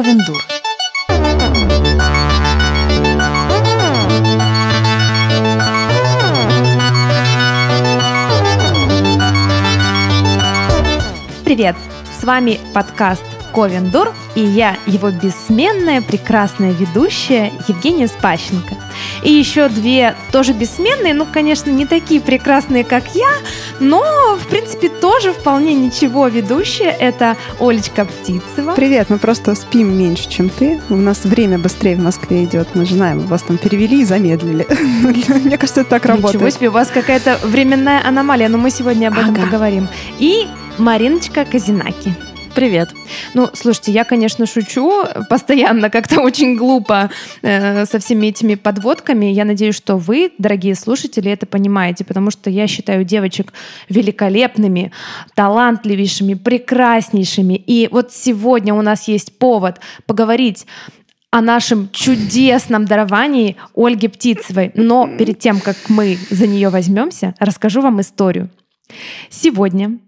Ковендур. Привет! С вами подкаст Ковендур и я, его бессменная, прекрасная ведущая Евгения Спащенко. И еще две тоже бессменные, ну, конечно, не такие прекрасные, как я, но, в принципе, тоже вполне ничего ведущая. Это Олечка Птицева. Привет, мы просто спим меньше, чем ты. У нас время быстрее в Москве идет. Мы же знаем, вас там перевели и замедлили. Мне кажется, это так работает. Ничего себе, у вас какая-то временная аномалия, но мы сегодня об этом Ага. поговорим. И Мариночка Казинаки. Привет. Ну, слушайте, я, конечно, шучу постоянно, как-то очень глупо э, со всеми этими подводками. Я надеюсь, что вы, дорогие слушатели, это понимаете, потому что я считаю девочек великолепными, талантливейшими, прекраснейшими. И вот сегодня у нас есть повод поговорить о нашем чудесном даровании Ольги Птицевой. Но перед тем, как мы за нее возьмемся, расскажу вам историю. Сегодня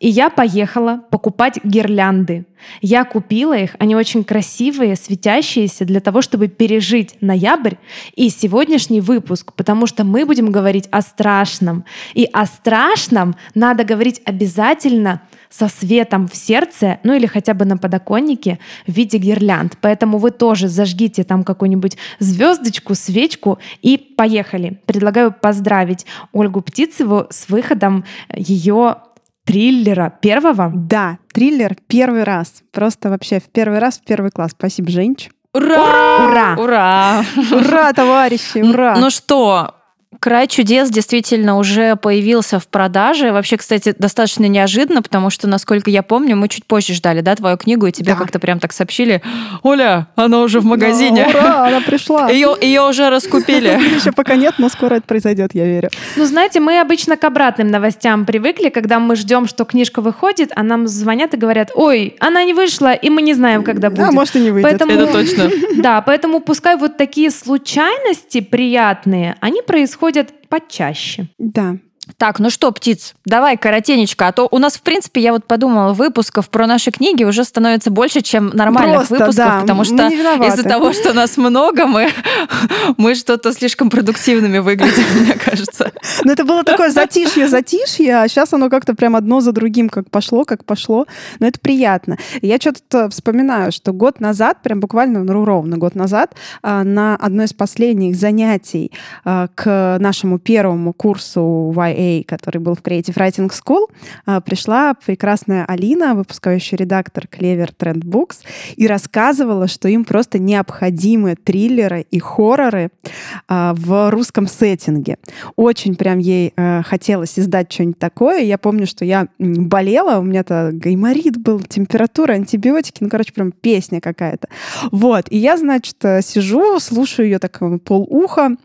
и я поехала покупать гирлянды. Я купила их, они очень красивые, светящиеся, для того, чтобы пережить ноябрь и сегодняшний выпуск, потому что мы будем говорить о страшном. И о страшном надо говорить обязательно со светом в сердце, ну или хотя бы на подоконнике в виде гирлянд. Поэтому вы тоже зажгите там какую-нибудь звездочку, свечку и поехали. Предлагаю поздравить Ольгу Птицеву с выходом ее триллера первого. Да, триллер первый раз. Просто вообще в первый раз, в первый класс. Спасибо, Женич. Ура! Ура! Ура! Ура, товарищи, ура! Ну что, Край чудес действительно уже появился в продаже. Вообще, кстати, достаточно неожиданно, потому что, насколько я помню, мы чуть позже ждали, да, твою книгу, и тебе Да. как-то прям так сообщили. Оля, она уже в магазине. Да, ура, она пришла. Ее, ее уже раскупили. Еще пока нет, но скоро это произойдет, я верю. Ну, знаете, мы обычно к обратным новостям привыкли, когда мы ждем, что книжка выходит, а нам звонят и говорят, ой, она не вышла, и мы не знаем, когда будет. А может и не выйдет. Поэтому- Это точно. Да, поэтому пускай вот такие случайности приятные, они происходят почаще. Да. Так, ну что, птиц, давай коротенечко, а то у нас, в принципе, я вот подумала, выпусков про наши книги уже становится больше, чем нормальных Просто, выпусков, да, потому что из-за того, что нас много, мы, мы что-то слишком продуктивными выглядим, мне кажется. Но это было такое затишье, затишье, а сейчас оно как-то прям одно за другим как пошло, как пошло. Но это приятно. Я что-то вспоминаю, что год назад, прям буквально, ну, ровно год назад, а, на одно из последних занятий а, к нашему первому курсу YA, который был в Creative Writing School, а, пришла прекрасная Алина, выпускающий редактор Clever Trend Books, и рассказывала, что им просто необходимы триллеры и хорроры а, в русском сеттинге. Очень прям ей э, хотелось издать что-нибудь такое. Я помню, что я болела, у меня-то гайморит был, температура, антибиотики, ну, короче, прям песня какая-то. Вот, и я, значит, э, сижу, слушаю ее так э, полуха,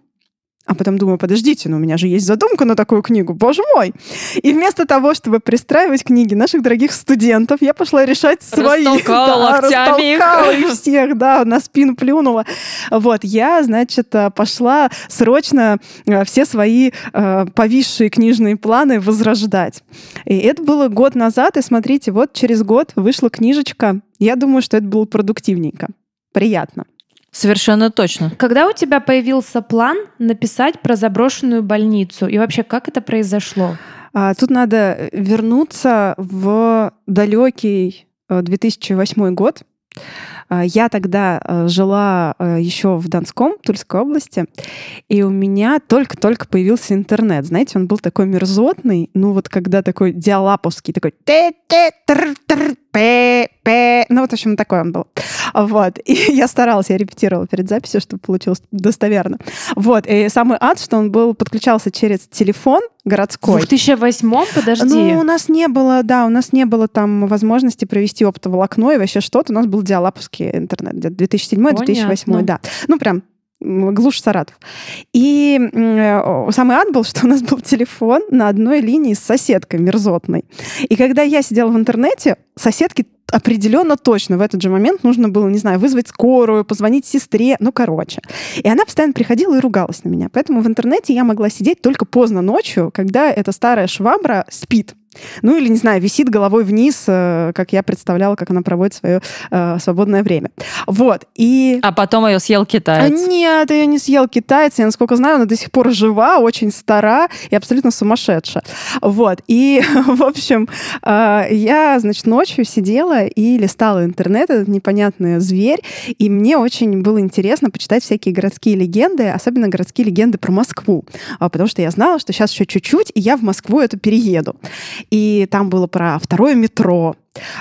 а потом думаю, подождите, ну у меня же есть задумка на такую книгу, боже мой. И вместо того, чтобы пристраивать книги наших дорогих студентов, я пошла решать свои. Растолкала локтями их. растолкала их всех, да, на спину плюнула. Вот, я, значит, э, пошла срочно э, все свои э, повисшие книжные планы возрождать. И это было год назад, и смотрите, вот через год вышла книжечка. Я думаю, что это было продуктивненько. Приятно. Совершенно точно. Когда у тебя появился план написать про заброшенную больницу? И вообще, как это произошло? А, Тут надо вернуться в далекий э, 2008 год. А, Я тогда э, жила еще в Донском, Тульской области, и у меня только-только появился интернет. Знаете, он был такой мерзотный, ну вот когда такой диалаповский, такой «Тэ-тэ-тр-тр-пэ-пэ». ну вот, в общем, такой он был. Вот. И я старалась, я репетировала перед записью, чтобы получилось достоверно. Вот. И самый ад, что он был, подключался через телефон В городской. 2008 подожди. Ну, у нас не было, да, у нас не было там возможности провести оптоволокно и вообще что-то. У нас был диалаповский интернет, где-то 2007-2008, Понятно. да. Ну, прям глушь Саратов. И э, самый ад был, что у нас был телефон на одной линии с соседкой мерзотной. И когда я сидела в интернете, соседки определенно точно в этот же момент нужно было, не знаю, вызвать скорую, позвонить сестре, ну, короче. И она постоянно приходила и ругалась на меня. Поэтому в интернете я могла сидеть только поздно ночью, когда эта старая швабра спит. Ну или, не знаю, висит головой вниз, э, как я представляла, как она проводит свое э, свободное время. Вот. И... А потом ее съел китаец. А, нет, ее не съел китаец. Я, насколько знаю, она до сих пор жива, очень стара и абсолютно сумасшедшая. Вот. И, в общем, э, я, значит, ночью сидела и листала интернет, этот непонятный зверь, и мне очень было интересно почитать всякие городские легенды, особенно городские легенды про Москву, а, потому что я знала, что сейчас еще чуть-чуть, и я в Москву эту перееду. И там было про второе метро,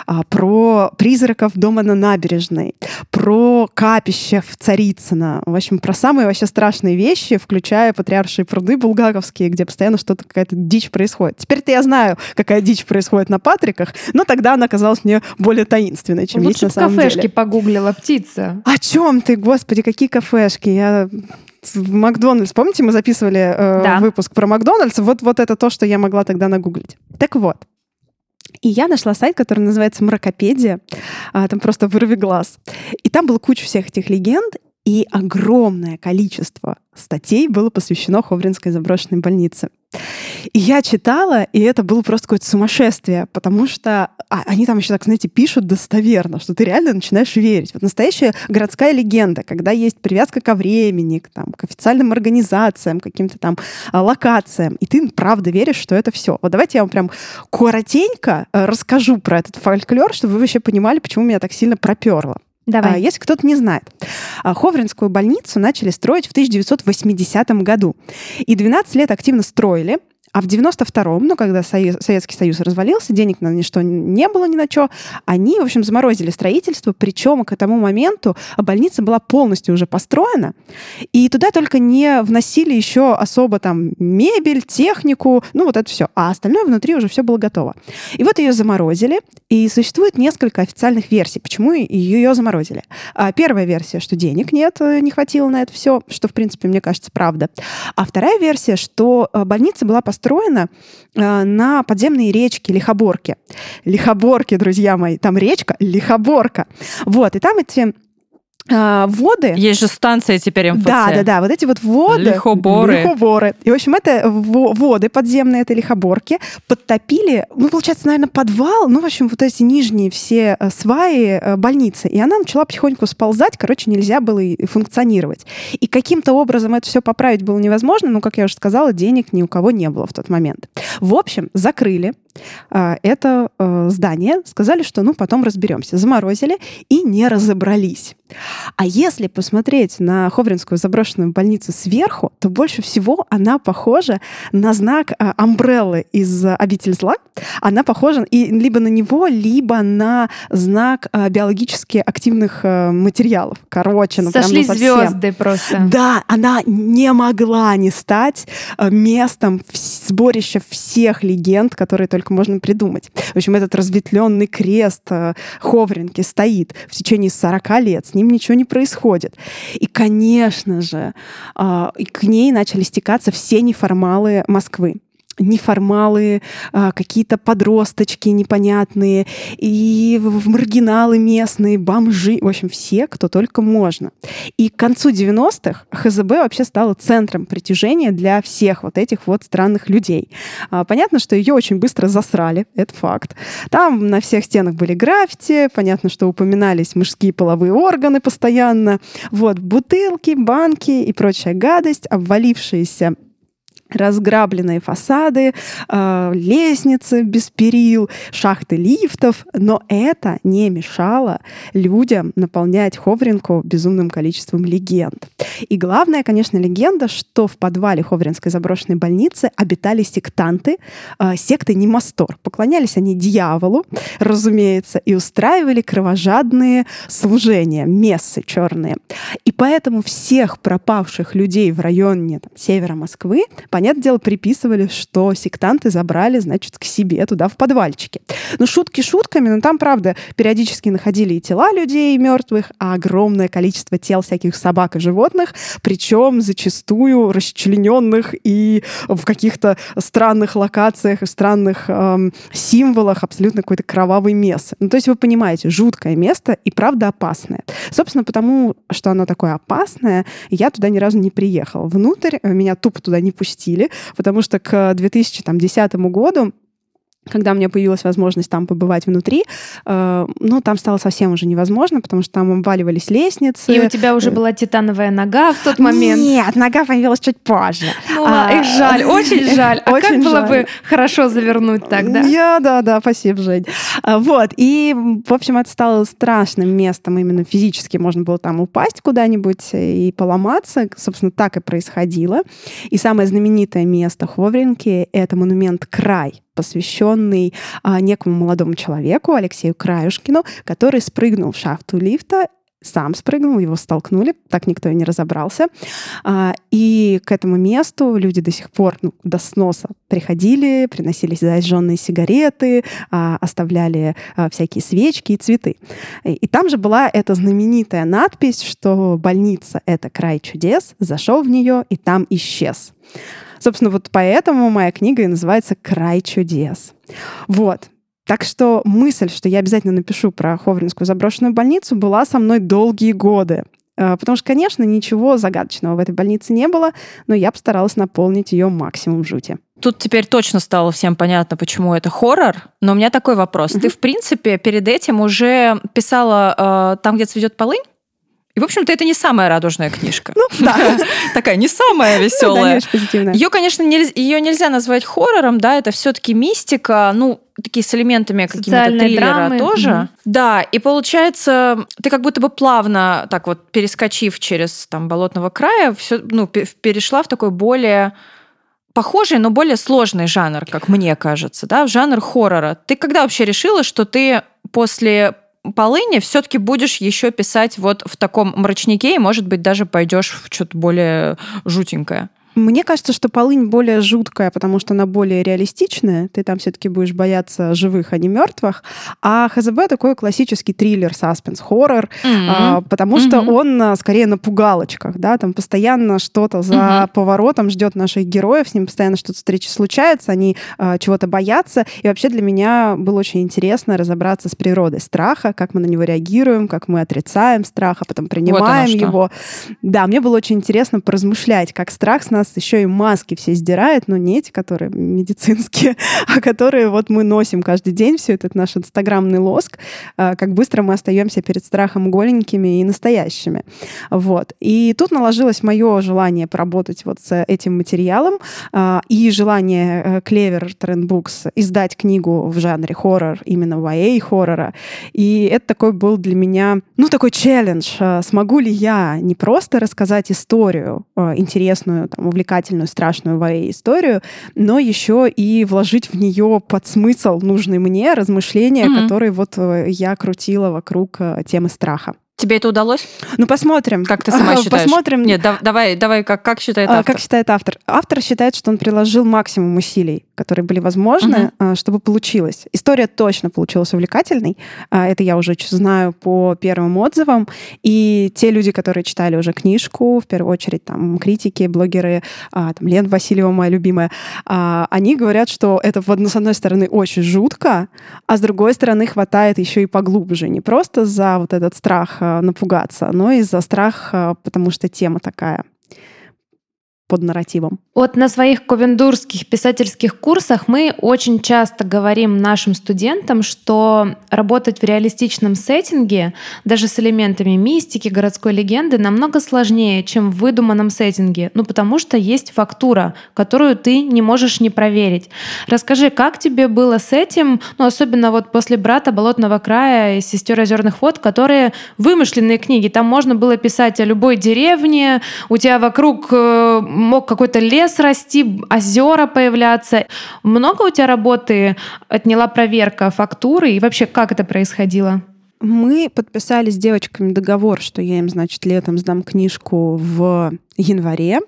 а, про призраков дома на набережной, про капище в Царицыно. В общем, про самые вообще страшные вещи, включая патриаршие пруды булгаковские, где постоянно что-то, какая-то дичь происходит. Теперь-то я знаю, какая дичь происходит на Патриках, но тогда она казалась мне более таинственной, чем Лучше есть на самом кафешки деле. погуглила, птица. О чем ты, господи, какие кафешки? Я в Макдональдс, помните, мы записывали э, Да. выпуск про Макдональдс? Вот, вот это то, что я могла тогда нагуглить. Так вот. И я нашла сайт, который называется Мракопедия. А, там просто вырви глаз. И там было куча всех этих легенд, и огромное количество статей было посвящено Ховринской заброшенной больнице. И я читала, и это было просто какое-то сумасшествие, потому что а, они там еще так, знаете, пишут достоверно, что ты реально начинаешь верить. Вот настоящая городская легенда, когда есть привязка ко времени, к, там, к официальным организациям, каким-то там а, локациям, и ты правда веришь, что это все. Вот давайте я вам прям коротенько э, расскажу про этот фольклор, чтобы вы вообще понимали, почему меня так сильно проперло. А, Давай. Если кто-то не знает, а, Ховринскую больницу начали строить в 1980 году. И 12 лет активно строили. А в 92-м, ну, когда Союз- Советский Союз развалился, денег на ничто не было ни на что, они, в общем, заморозили строительство, причем к тому моменту больница была полностью уже построена, и туда только не вносили еще особо там мебель, технику, ну, вот это все. А остальное внутри уже все было готово. И вот ее заморозили, и существует несколько официальных версий, почему ее заморозили. А, Первая версия, что денег нет, э, не хватило на это все, что, в принципе, мне кажется, правда. А вторая версия, что э, больница была построена э, на подземные речки Лихоборки. Лихоборки, друзья мои, там речка Лихоборка. Вот, и там эти а, воды... Есть же станция теперь МФЦ. Да, да, да, вот эти вот воды. Лихоборы. Лихоборы. И, в общем, это во- воды подземные, это лихоборки, подтопили, ну, получается, наверное, подвал, ну, в общем, вот эти нижние все э, сваи э, больницы. И она начала потихоньку сползать, короче, нельзя было и функционировать. И каким-то образом это все поправить было невозможно, но, как я уже сказала, денег ни у кого не было в тот момент. В общем, закрыли это э, здание, сказали, что ну потом разберемся. Заморозили и не разобрались. А если посмотреть на Ховринскую заброшенную больницу сверху, то больше всего она похожа на знак а, Амбреллы из а, «Обитель зла». Она похожа и либо на него, либо на знак а, биологически активных а, материалов. Короче, ну прям, ну, Сошли совсем. звезды просто. Да, она не могла не стать э, местом в- сборища всех легенд, которые только можно придумать. В общем, этот разветвленный крест э, Ховринки стоит в течение 40 лет, с ним ничего не происходит. И, конечно же, а, к ней начали стекаться все неформалы Москвы неформалы, а, какие-то подросточки непонятные, и в маргиналы местные, бомжи, в общем, все, кто только можно. И к концу 90-х ХЗБ вообще стала центром притяжения для всех вот этих вот странных людей. А, Понятно, что ее очень быстро засрали, это факт. Там на всех стенах были граффити, понятно, что упоминались мужские половые органы постоянно. Вот, бутылки, банки и прочая гадость, обвалившиеся разграбленные фасады, э, лестницы без перил, шахты лифтов, но это не мешало людям наполнять Ховринку безумным количеством легенд. И главная, конечно, легенда, что в подвале Ховринской заброшенной больницы обитали сектанты э, секты Немастор. Поклонялись они дьяволу, разумеется, и устраивали кровожадные служения, мессы черные. И поэтому всех пропавших людей в районе там, севера Москвы, понятное дело, приписывали, что сектанты забрали, значит, к себе туда в подвальчики. Ну, шутки шутками, но там, правда, периодически находили и тела людей мертвых, а огромное количество тел всяких собак и животных, причем зачастую расчлененных и в каких-то странных локациях и странных эм, символах абсолютно какой-то кровавый место. Ну, то есть вы понимаете, жуткое место и правда опасное. Собственно, потому что оно такое опасное, я туда ни разу не приехала. Внутрь меня тупо туда не пустили, потому что к 2010 году когда у меня появилась возможность там побывать внутри, э, ну, там стало совсем уже невозможно, потому что там обваливались лестницы. И у тебя уже была титановая нога в тот момент? Нет, нога появилась чуть позже. Ну, а, эх, жаль, очень жаль. А очень как было жаль. бы хорошо завернуть тогда? Я, да, да, спасибо, Жень. А, вот, и, в общем, это стало страшным местом, именно физически можно было там упасть куда-нибудь и поломаться. Собственно, так и происходило. И самое знаменитое место Ховринки — это монумент «Край», посвященный а, некому молодому человеку, Алексею Краюшкину, который спрыгнул в шахту лифта сам спрыгнул, его столкнули, так никто и не разобрался. А, и к этому месту люди до сих пор ну, до сноса приходили, приносили зажженные сигареты, а, оставляли а, всякие свечки и цветы. И там же была эта знаменитая надпись, что больница — это край чудес, зашел в нее и там исчез. Собственно, вот поэтому моя книга и называется «Край чудес». Вот. Так что мысль, что я обязательно напишу про Ховринскую заброшенную больницу, была со мной долгие годы. Э, потому что, конечно, ничего загадочного в этой больнице не было, но я постаралась наполнить ее максимум жути. Тут теперь точно стало всем понятно, почему это хоррор. Но у меня такой вопрос. Mm-hmm. Ты, в принципе, перед этим уже писала э, там, где цветет полынь? И, в общем-то, это не самая радужная книжка. Ну, да. Такая не самая веселая. Ну, ее, конечно, нельзя, ее нельзя назвать хоррором, да, это все-таки мистика, ну, такие с элементами какими-то триллера драмы. тоже. Угу. Да, и получается, ты как будто бы плавно, так вот, перескочив через там болотного края, все, ну, перешла в такой более похожий, но более сложный жанр, как мне кажется, да, в жанр хоррора. Ты когда вообще решила, что ты после полыни все-таки будешь еще писать вот в таком мрачнике, и, может быть, даже пойдешь в что-то более жутенькое. Мне кажется, что полынь более жуткая, потому что она более реалистичная. Ты там все-таки будешь бояться живых, а не мертвых. А ХЗБ такой классический триллер, саспенс, хоррор, mm-hmm. а, потому mm-hmm. что он а, скорее на пугалочках, да, там постоянно что-то за mm-hmm. поворотом ждет наших героев, с ним постоянно что-то встречи случается, они а, чего-то боятся. И вообще для меня было очень интересно разобраться с природой страха, как мы на него реагируем, как мы отрицаем страх, а потом принимаем вот его. Да, мне было очень интересно поразмышлять, как страх с нас нас еще и маски все сдирают, но не эти, которые медицинские, а которые вот мы носим каждый день, все этот наш инстаграмный лоск, а, как быстро мы остаемся перед страхом голенькими и настоящими. Вот. И тут наложилось мое желание поработать вот с этим материалом а, и желание Клевер Trend издать книгу в жанре хоррор, именно YA хоррора. И это такой был для меня, ну, такой челлендж. А, смогу ли я не просто рассказать историю интересную, там, увлекательную, страшную историю, но еще и вложить в нее под смысл нужный мне размышления, mm-hmm. которые вот э, я крутила вокруг э, темы страха. Тебе это удалось? Ну, посмотрим. Как ты сама считаешь? Посмотрим. Нет, да, давай, давай, как, как считает а, автор? Как считает автор? Автор считает, что он приложил максимум усилий, которые были возможны, угу. чтобы получилось. История точно получилась увлекательной. А, это я уже знаю по первым отзывам. И те люди, которые читали уже книжку, в первую очередь там критики, блогеры, там, Лен Васильева, моя любимая, они говорят, что это, с одной стороны, очень жутко, а с другой стороны, хватает еще и поглубже. Не просто за вот этот страх напугаться, но из-за страха, потому что тема такая под нарративом. Вот на своих ковендурских писательских курсах мы очень часто говорим нашим студентам, что работать в реалистичном сеттинге, даже с элементами мистики, городской легенды, намного сложнее, чем в выдуманном сеттинге. Ну, потому что есть фактура, которую ты не можешь не проверить. Расскажи, как тебе было с этим, ну, особенно вот после «Брата Болотного края» и «Сестер озерных вод», которые вымышленные книги. Там можно было писать о любой деревне, у тебя вокруг э, мог какой-то лес расти, озера появляться. Много у тебя работы отняла проверка фактуры и вообще как это происходило? Мы подписали с девочками договор, что я им, значит, летом сдам книжку в январе,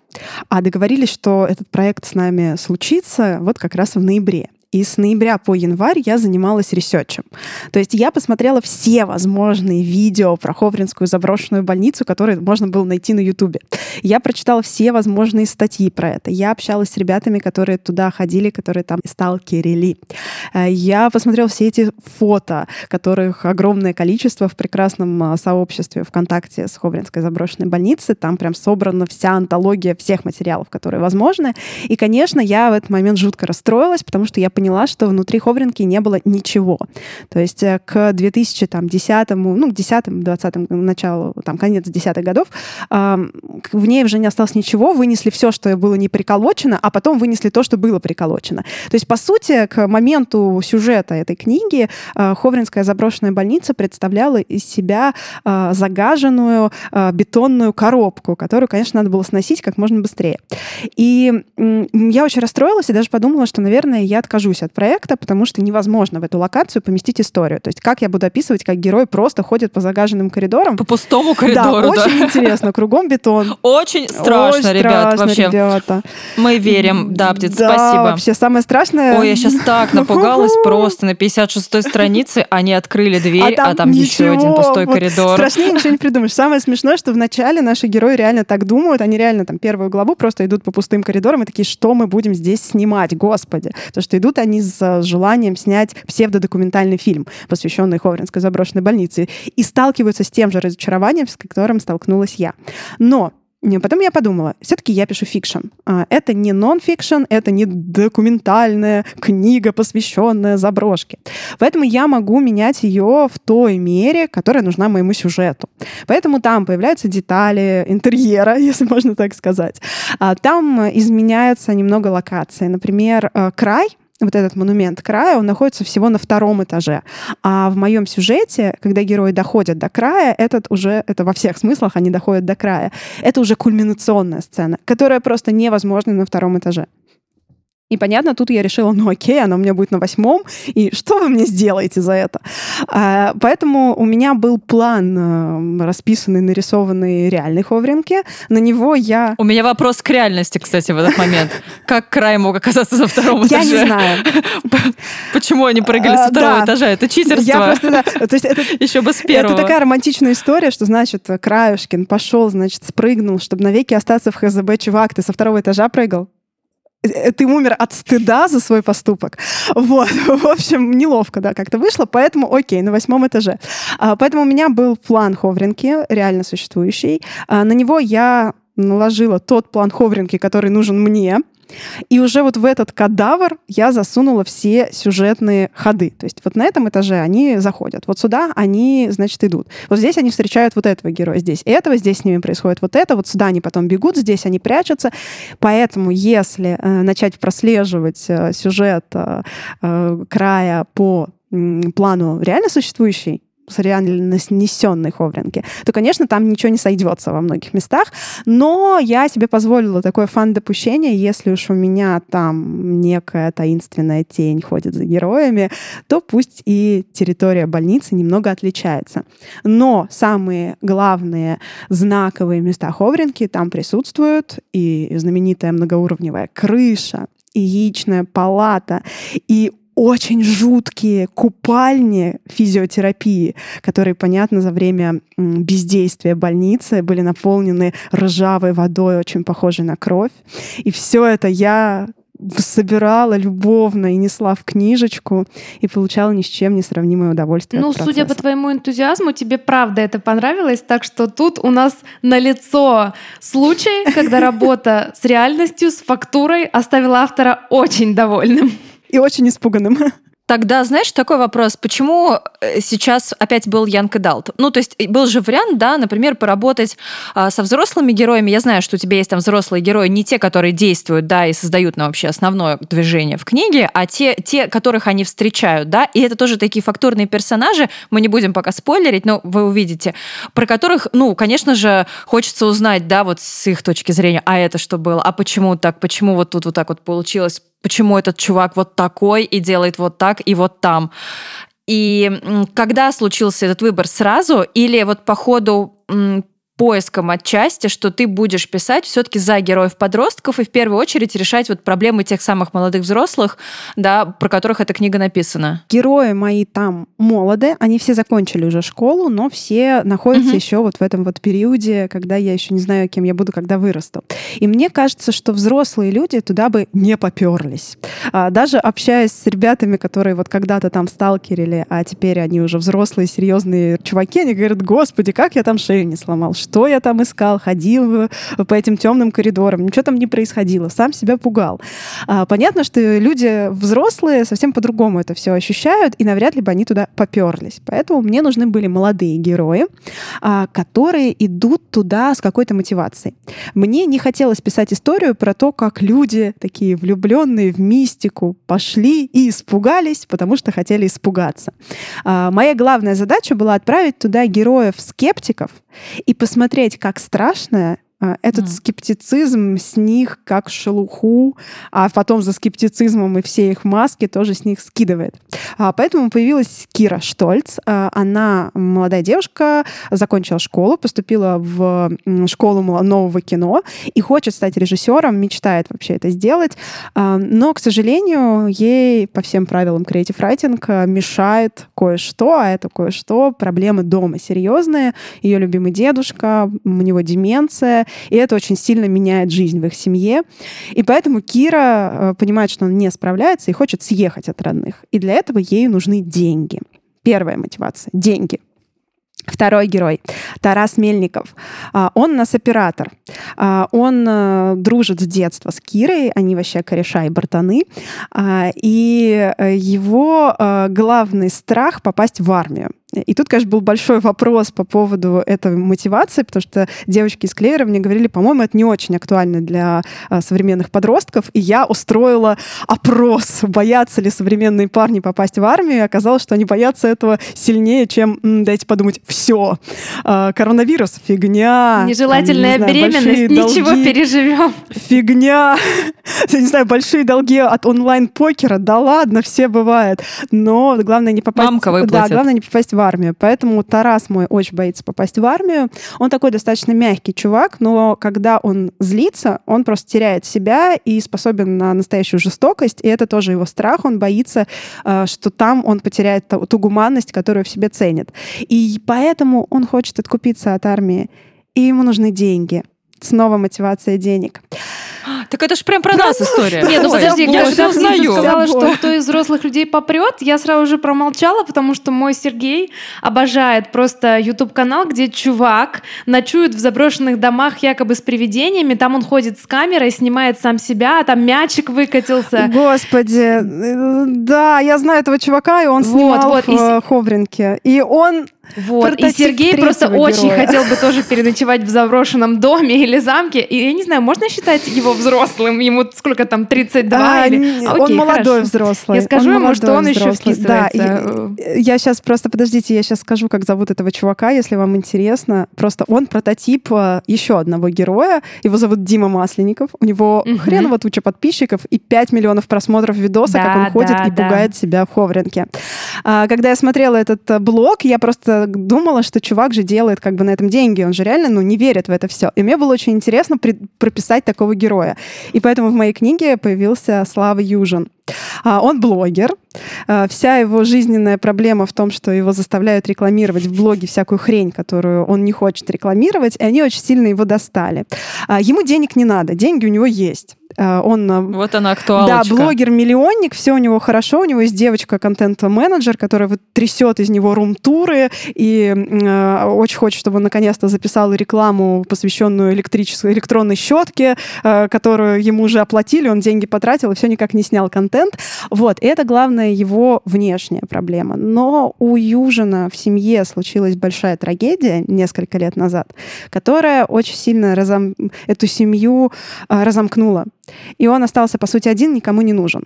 а договорились, что этот проект с нами случится вот как раз в ноябре. И с ноября по январь я занималась ресерчем. То есть я посмотрела все возможные видео про Ховринскую заброшенную больницу, которые можно было найти на Ютубе. Я прочитала все возможные статьи про это. Я общалась с ребятами, которые туда ходили, которые там сталкерили. Э, я посмотрела все эти фото, которых огромное количество в прекрасном а, сообществе ВКонтакте с Ховринской заброшенной больницы. Там прям собрана вся антология всех материалов, которые возможны. И, конечно, я в этот момент жутко расстроилась, потому что я поняла, поняла, что внутри Ховринки не было ничего. То есть э, к 2010, ну, к 10-20 началу, там, конец 10-х годов, в ней уже не осталось ничего, вынесли все, что было не приколочено, а потом вынесли то, что было приколочено. То есть, по сути, к моменту сюжета этой книги э, Ховринская заброшенная больница представляла из себя э, загаженную бетонную коробку, которую, конечно, надо было сносить как можно быстрее. И я очень расстроилась и даже подумала, что, наверное, я откажусь от проекта, потому что невозможно в эту локацию поместить историю. То есть как я буду описывать, как герой просто ходит по загаженным коридорам? По пустому коридору, да? очень интересно. Кругом бетон. Очень страшно, ребят, вообще. ребята. Мы верим, да, птица, да, спасибо. вообще самое страшное... Ой, я сейчас так напугалась просто. На 56-й странице они открыли дверь, а там, а там еще один пустой коридор. Страшнее ничего не придумаешь. Самое смешное, что вначале наши герои реально так думают, они реально там первую главу просто идут по пустым коридорам и такие, что мы будем здесь снимать, господи. Потому что идут они с желанием снять псевдодокументальный фильм, посвященный Ховринской заброшенной больнице, и сталкиваются с тем же разочарованием, с которым столкнулась я. Но Потом я подумала, все-таки я пишу fiction. А, это не нон-фикшн, это не документальная книга, посвященная заброшке. Поэтому я могу менять ее в той мере, которая нужна моему сюжету. Поэтому там появляются детали интерьера, если можно так сказать. А, там изменяется немного локация. Например, э, край — вот этот монумент края, он находится всего на втором этаже. А в моем сюжете, когда герои доходят до края, этот уже, это во всех смыслах они доходят до края, это уже кульминационная сцена, которая просто невозможна на втором этаже. И понятно, тут я решила, ну окей, она у меня будет на восьмом, и что вы мне сделаете за это? А, поэтому у меня был план, э, расписанный, нарисованный реальной ховринки. На него я... У меня вопрос к реальности, кстати, в этот момент. Как край мог оказаться на втором этаже? Я не знаю. Почему они прыгали со второго этажа? Это читерство. Я просто, да. То есть это, Еще бы с первого. Это такая романтичная история, что, значит, Краюшкин пошел, значит, спрыгнул, чтобы навеки остаться в ХЗБ. Чувак, ты со второго этажа прыгал? Э, ты умер от стыда за свой поступок. Вот, в общем, неловко, да, как-то вышло, поэтому окей, на восьмом этаже. А, поэтому у меня был план Ховринки, реально существующий. А, на него я наложила тот план Ховринки, который нужен мне, и уже вот в этот кадавр я засунула все сюжетные ходы. То есть вот на этом этаже они заходят. Вот сюда они, значит, идут. Вот здесь они встречают вот этого героя, здесь этого, здесь с ними происходит вот это, вот сюда они потом бегут, здесь они прячутся. Поэтому если э, начать прослеживать э, сюжет э, э, края по плану реально существующий, с реально снесенной Ховринки, то, конечно, там ничего не сойдется во многих местах. Но я себе позволила такое фан-допущение, если уж у меня там некая таинственная тень ходит за героями, то пусть и территория больницы немного отличается. Но самые главные знаковые места Ховринки там присутствуют, и знаменитая многоуровневая крыша, и яичная палата, и очень жуткие купальни физиотерапии, которые, понятно, за время бездействия больницы были наполнены ржавой водой, очень похожей на кровь. И все это я собирала любовно и несла в книжечку и получала ни с чем не сравнимое удовольствие. Ну, судя по твоему энтузиазму, тебе правда это понравилось, так что тут у нас на лицо случай, когда работа с реальностью, с фактурой оставила автора очень довольным и очень испуганным. Тогда, знаешь, такой вопрос, почему э, сейчас опять был Янг Далт? Ну, то есть был же вариант, да, например, поработать а, со взрослыми героями. Я знаю, что у тебя есть там взрослые герои, не те, которые действуют, да, и создают нам вообще основное движение в книге, а те, те, которых они встречают, да, и это тоже такие фактурные персонажи, мы не будем пока спойлерить, но вы увидите, про которых, ну, конечно же, хочется узнать, да, вот с их точки зрения, а это что было, а почему так, почему вот тут вот так вот получилось, почему этот чувак вот такой и делает вот так и вот там. И когда случился этот выбор сразу или вот по ходу поиском отчасти, что ты будешь писать все-таки за героев-подростков и в первую очередь решать вот проблемы тех самых молодых взрослых, да, про которых эта книга написана. Герои мои там молоды, они все закончили уже школу, но все находятся угу. еще вот в этом вот периоде, когда я еще не знаю, кем я буду, когда вырасту. И мне кажется, что взрослые люди туда бы не поперлись. А, даже общаясь с ребятами, которые вот когда-то там сталкерили, а теперь они уже взрослые, серьезные чуваки, они говорят, господи, как я там шею не сломал, что я там искал, ходил по этим темным коридорам, ничего там не происходило, сам себя пугал. А, понятно, что люди взрослые совсем по-другому это все ощущают, и навряд ли бы они туда поперлись. Поэтому мне нужны были молодые герои, а, которые идут туда с какой-то мотивацией. Мне не хотелось писать историю про то, как люди, такие влюбленные в мистику, пошли и испугались, потому что хотели испугаться. А, моя главная задача была отправить туда героев-скептиков и посмотреть, как страшное а, этот mm. скептицизм с них как шелуху, а потом за скептицизмом и все их маски тоже с них скидывает. А, поэтому появилась Кира Штольц. А, она молодая девушка, закончила школу, поступила в школу нового кино и хочет стать режиссером, мечтает вообще это сделать. Но, к сожалению, ей по всем правилам Creative Writing мешает кое-что, а это кое-что проблемы дома серьезные. Ее любимый дедушка, у него деменция, и это очень сильно меняет жизнь в их семье. И поэтому Кира э, понимает, что он не справляется и хочет съехать от родных. И для этого ей нужны деньги. Первая мотивация — деньги. Второй герой — Тарас Мельников. А, он нас оператор. А, он э, дружит с детства с Кирой, они вообще кореша и братаны. А, и э, его главный страх — попасть в армию. И тут, конечно, был большой вопрос по поводу этой мотивации, потому что девочки из Клевера мне говорили, по-моему, это не очень актуально для а, современных подростков. И я устроила опрос, боятся ли современные парни попасть в армию. И оказалось, что они боятся этого сильнее, чем, дайте подумать, все. А, коронавирус — фигня. Нежелательная там, не знаю, беременность, ничего долги, переживем. Фигня. Я не знаю, большие долги от онлайн-покера, да ладно, все бывает. Но главное не попасть... Мамка выплатит. Да, главное не попасть в армию. Поэтому Тарас мой очень боится попасть в армию. Он такой достаточно мягкий чувак, но когда он злится, он просто теряет себя и способен на настоящую жестокость, и это тоже его страх. Он боится, э, что там он потеряет ту гуманность, которую в себе ценит. И поэтому он хочет откупиться от армии, и ему нужны деньги. Снова мотивация денег. Так это же прям про нас история. Нет, ну подожди, я же сказала, что кто из взрослых людей попрет, я сразу же промолчала, потому что мой Сергей обожает просто YouTube-канал, где чувак ночует в заброшенных домах якобы с привидениями, там он ходит с камерой, снимает сам себя, а там мячик выкатился. Господи, да, я знаю этого чувака, и он снимал вот, вот. в Ховринке. И он вот. И Сергей просто героя. очень хотел бы тоже переночевать в заброшенном доме или замке. И я не знаю, можно считать его взрослым? Ему сколько там, 32? А, или... окей, он молодой хорошо. взрослый. Я скажу он ему, что он взрослый. еще вписывается. Да, я, я сейчас просто, подождите, я сейчас скажу, как зовут этого чувака, если вам интересно. Просто он прототип э, еще одного героя. Его зовут Дима Масленников. У него угу. хреново туча подписчиков и 5 миллионов просмотров видоса, да, как он ходит да, и да. пугает себя в Ховринке. А, когда я смотрела этот э, блог, я просто думала, что чувак же делает как бы на этом деньги, он же реально, ну, не верит в это все. И мне было очень интересно при- прописать такого героя. И поэтому в моей книге появился Слава Южин. А, он блогер. А, вся его жизненная проблема в том, что его заставляют рекламировать в блоге всякую хрень, которую он не хочет рекламировать, и они очень сильно его достали. А, ему денег не надо, деньги у него есть. Э, он... Э, вот она актуалочка. Да, блогер-миллионник, все у него хорошо, у него есть девочка контент-менеджер, которая вот трясет из него рум-туры и э, очень хочет, чтобы он наконец-то записал рекламу, посвященную электрической, электронной щетке, э, которую ему уже оплатили, он деньги потратил и все никак не снял контент. Вот, и это главная его внешняя проблема. Но у Южина в семье случилась большая трагедия несколько лет назад, которая очень сильно разом... эту семью э, разомкнула. И он остался, по сути, один, никому не нужен.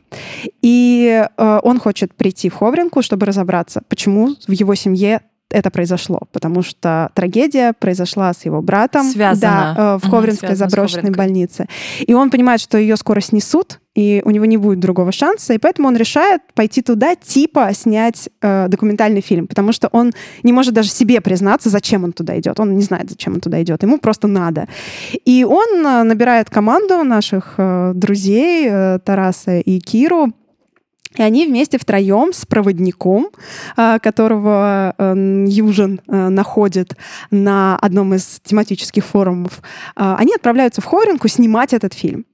И э, он хочет прийти в Ховринку, чтобы разобраться, почему в его семье это произошло, потому что трагедия произошла с его братом Связано. Да, э, в Ховринской заброшенной больнице. И он понимает, что ее скоро снесут, и у него не будет другого шанса, и поэтому он решает пойти туда, типа снять э, документальный фильм, потому что он не может даже себе признаться, зачем он туда идет. Он не знает, зачем он туда идет. Ему просто надо. И он э, набирает команду наших э, друзей э, Тараса и Киру, и они вместе втроем с проводником, а, которого эм, Южин э, находит на одном из тематических форумов, а, они отправляются в Хоринку снимать этот фильм.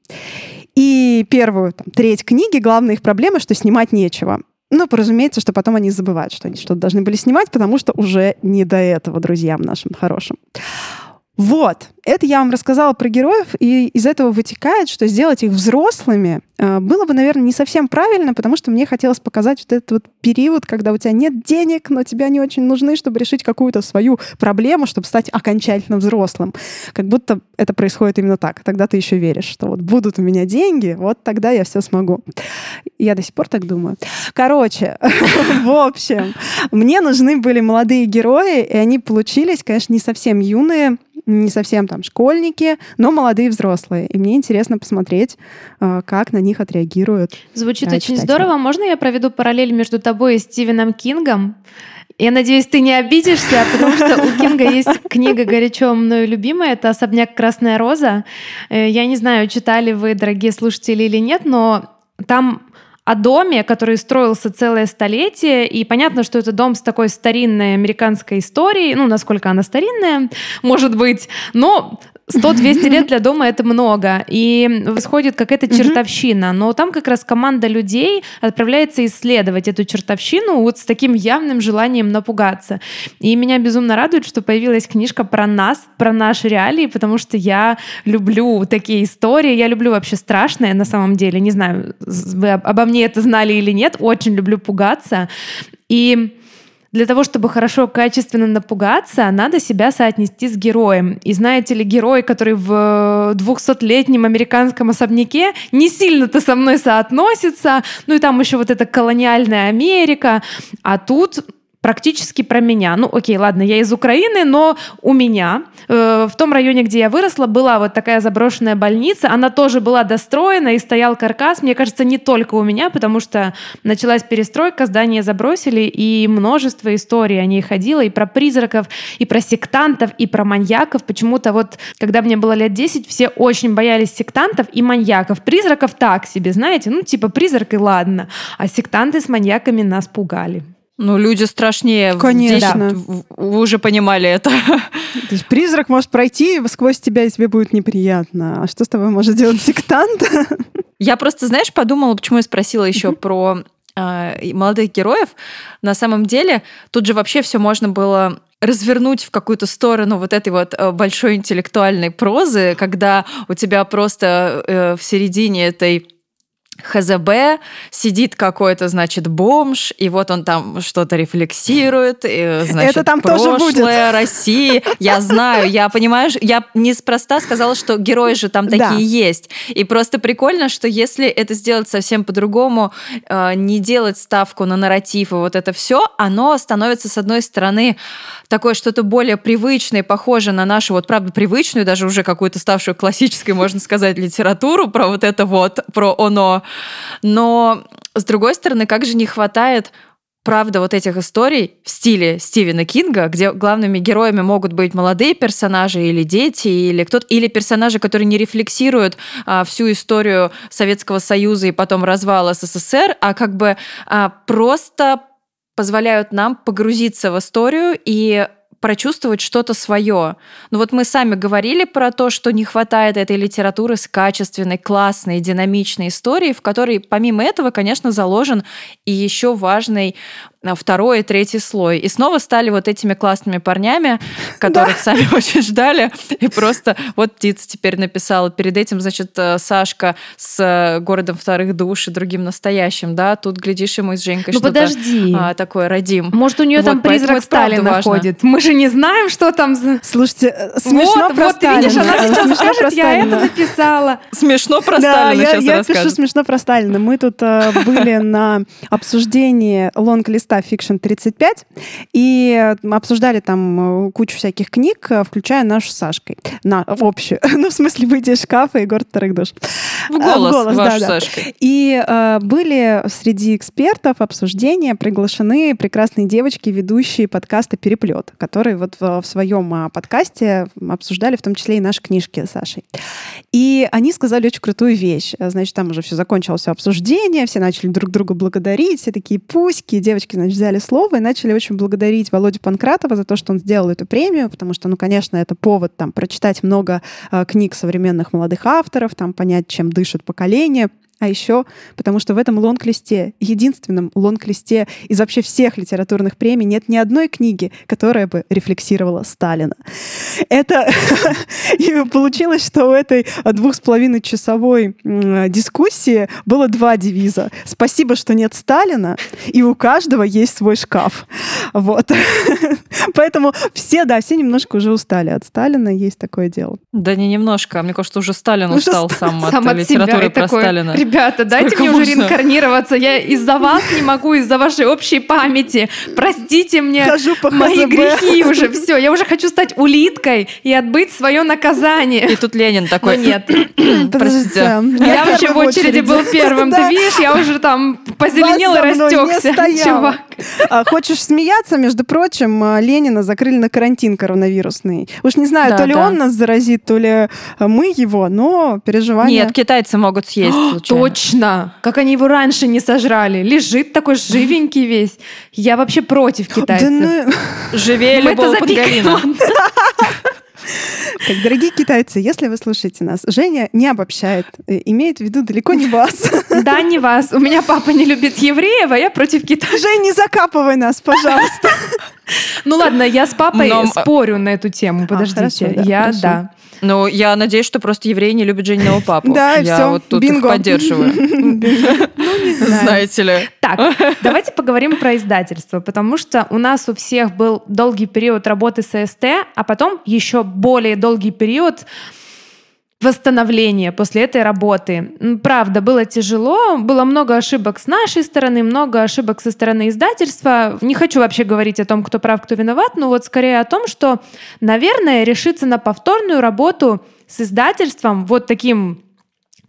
И первую там, треть книги главная их проблема, что снимать нечего. Ну, разумеется, что потом они забывают, что они что-то должны были снимать, потому что уже не до этого друзьям нашим хорошим. Вот, это я вам рассказала про героев, и из этого вытекает, что сделать их взрослыми э, было бы, наверное, не совсем правильно, потому что мне хотелось показать вот этот вот период, когда у тебя нет денег, но тебе они очень нужны, чтобы решить какую-то свою проблему, чтобы стать окончательно взрослым. Как будто это происходит именно так. Тогда ты еще веришь, что вот будут у меня деньги, вот тогда я все смогу. Я до сих пор так думаю. Короче, в общем, мне нужны были молодые герои, и они получились, конечно, не совсем юные, не совсем там школьники, но молодые взрослые. И мне интересно посмотреть, э, как на них отреагируют. Звучит очень читатели. здорово. Можно я проведу параллель между тобой и Стивеном Кингом? Я надеюсь, ты не обидишься, потому что у Кинга есть книга горячо мною любимая, это «Особняк Красная Роза». Э, я не знаю, читали вы, дорогие слушатели, или нет, но там о доме, который строился целое столетие, и понятно, что это дом с такой старинной американской историей, ну, насколько она старинная, может быть, но 100-200 лет для дома это много. И происходит какая-то чертовщина. Но там как раз команда людей отправляется исследовать эту чертовщину вот с таким явным желанием напугаться. И меня безумно радует, что появилась книжка про нас, про наши реалии, потому что я люблю такие истории. Я люблю вообще страшное на самом деле. Не знаю, вы обо мне это знали или нет. Очень люблю пугаться. И для того, чтобы хорошо, качественно напугаться, надо себя соотнести с героем. И знаете ли, герой, который в 200-летнем американском особняке, не сильно-то со мной соотносится. Ну и там еще вот эта колониальная Америка. А тут практически про меня. Ну, окей, ладно, я из Украины, но у меня э, в том районе, где я выросла, была вот такая заброшенная больница. Она тоже была достроена и стоял каркас. Мне кажется, не только у меня, потому что началась перестройка, здание забросили, и множество историй о ней ходило, и про призраков, и про сектантов, и про маньяков. Почему-то вот, когда мне было лет 10, все очень боялись сектантов и маньяков. Призраков так себе, знаете, ну, типа призрак и ладно. А сектанты с маньяками нас пугали. Ну, люди страшнее. Конечно. Вы уже понимали это. То есть призрак может пройти сквозь тебя, и тебе будет неприятно. А что с тобой может делать сектант? Я просто, знаешь, подумала, почему я спросила еще про э, молодых героев. На самом деле, тут же вообще все можно было развернуть в какую-то сторону вот этой вот э, большой интеллектуальной прозы, когда у тебя просто э, в середине этой ХЗБ, сидит какой-то, значит, бомж, и вот он там что-то рефлексирует, и, значит, Это там прошлое тоже будет. России. Я знаю, я понимаю, я неспроста сказала, что герои же там такие да. есть. И просто прикольно, что если это сделать совсем по-другому, э, не делать ставку на нарратив и вот это все, оно становится, с одной стороны, такое что-то более привычное, похоже на нашу, вот правда, привычную, даже уже какую-то ставшую классической, можно сказать, литературу про вот это вот, про оно, но, с другой стороны, как же не хватает правда вот этих историй в стиле Стивена Кинга, где главными героями могут быть молодые персонажи или дети, или кто-то, или персонажи, которые не рефлексируют а, всю историю Советского Союза и потом развала СССР, а как бы а, просто позволяют нам погрузиться в историю и прочувствовать что-то свое. Ну вот мы сами говорили про то, что не хватает этой литературы с качественной, классной, динамичной историей, в которой помимо этого, конечно, заложен и еще важный второй и третий слой. И снова стали вот этими классными парнями, которых да. сами очень ждали. И просто вот птица теперь написала. Перед этим, значит, э, Сашка с э, городом вторых душ и другим настоящим, да, тут, глядишь, ему с Женькой ну, что-то подожди. А, такое родим. Может, у нее вот, там призрак Сталина ходит. Мы же не знаем, что там за... Слушайте, э, смешно вот, про вот, Сталина. видишь, она сейчас скажет, я это написала. Смешно про да, Сталина я, сейчас я расскажет. пишу смешно про Сталина. Мы тут были на обсуждении лонг-листа листа Fiction 35 и обсуждали там э, кучу всяких книг, э, включая нашу с Сашкой. На, в общую. ну, в смысле, выйти из шкафа и город вторых душ. В голос, в голос да, да. И э, были среди экспертов обсуждения приглашены прекрасные девочки, ведущие подкаста «Переплет», которые вот в, в своем а, подкасте обсуждали в том числе и наши книжки с Сашей. И они сказали очень крутую вещь. Значит, там уже все закончилось обсуждение, все начали друг друга благодарить, все такие пуськи, девочки, значит, взяли слово и начали очень благодарить Володю Панкратова за то, что он сделал эту премию, потому что, ну, конечно, это повод там прочитать много э, книг современных молодых авторов, там понять, чем дышит поколение а еще потому что в этом лонг-листе, единственном лонг-листе из вообще всех литературных премий нет ни одной книги, которая бы рефлексировала Сталина. Это и получилось, что у этой двух с половиной часовой дискуссии было два девиза. Спасибо, что нет Сталина, и у каждого есть свой шкаф. Вот. Поэтому все, да, все немножко уже устали от Сталина, есть такое дело. Да не немножко, а мне кажется, уже Сталин устал сам от литературы про Сталина ребята, дайте Сколько мне можно? уже реинкарнироваться. Я из-за вас не могу, из-за вашей общей памяти. Простите мне мои грехи уже. Все, я уже хочу стать улиткой и отбыть свое наказание. И тут Ленин такой, нет. Простите. Я вообще в очереди был первым. Ты видишь, я уже там позеленел и растекся. Чувак. А, хочешь смеяться? Между прочим, а, Ленина закрыли на карантин коронавирусный. Уж не знаю, то ли он нас заразит, то ли мы его, но переживания... Нет, китайцы могут съесть Точно! Как они его раньше не сожрали. Лежит такой живенький весь. Я вообще против китайцев. Да ну... Живее любого подгалина. Так, дорогие китайцы, если вы слушаете нас, Женя не обобщает, э, имеет в виду далеко не вас. Да, не вас. У меня папа не любит евреев, а я против китайцев. Жень, не закапывай нас, пожалуйста. Ну ладно, я с папой Но... спорю на эту тему. А, Подождите, а, хорошо, да, я хорошо. да. Ну, я надеюсь, что просто евреи не любят Жениного папу. Да, я все, вот тут бинго. их поддерживаю. Ну, не знаю. Знаете ли. Так, давайте поговорим про издательство, потому что у нас у всех был долгий период работы с СТ, а потом еще более долгий период восстановления после этой работы. Правда, было тяжело, было много ошибок с нашей стороны, много ошибок со стороны издательства. Не хочу вообще говорить о том, кто прав, кто виноват, но вот скорее о том, что, наверное, решиться на повторную работу с издательством вот таким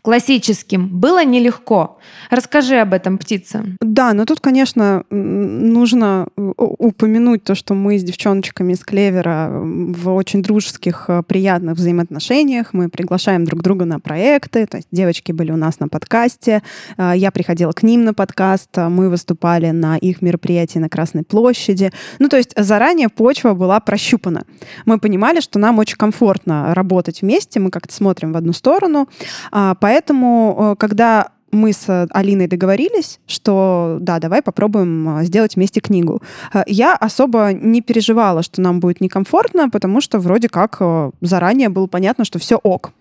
классическим было нелегко. Расскажи об этом, птица. Да, но тут, конечно, нужно э, упомянуть то, что мы с девчоночками из Клевера в очень дружеских, э, приятных взаимоотношениях. Мы приглашаем друг друга на проекты. То есть девочки были у нас на подкасте. Э, я приходила к ним на подкаст. Мы выступали на их мероприятии на Красной площади. Ну, то есть заранее почва была прощупана. Мы понимали, что нам очень комфортно работать вместе. Мы как-то смотрим в одну сторону. А, поэтому Поэтому, э, когда мы с Алиной договорились, что да, давай попробуем э, сделать вместе книгу. Э, я особо не переживала, что нам будет некомфортно, потому что вроде как заранее было понятно, что все ок.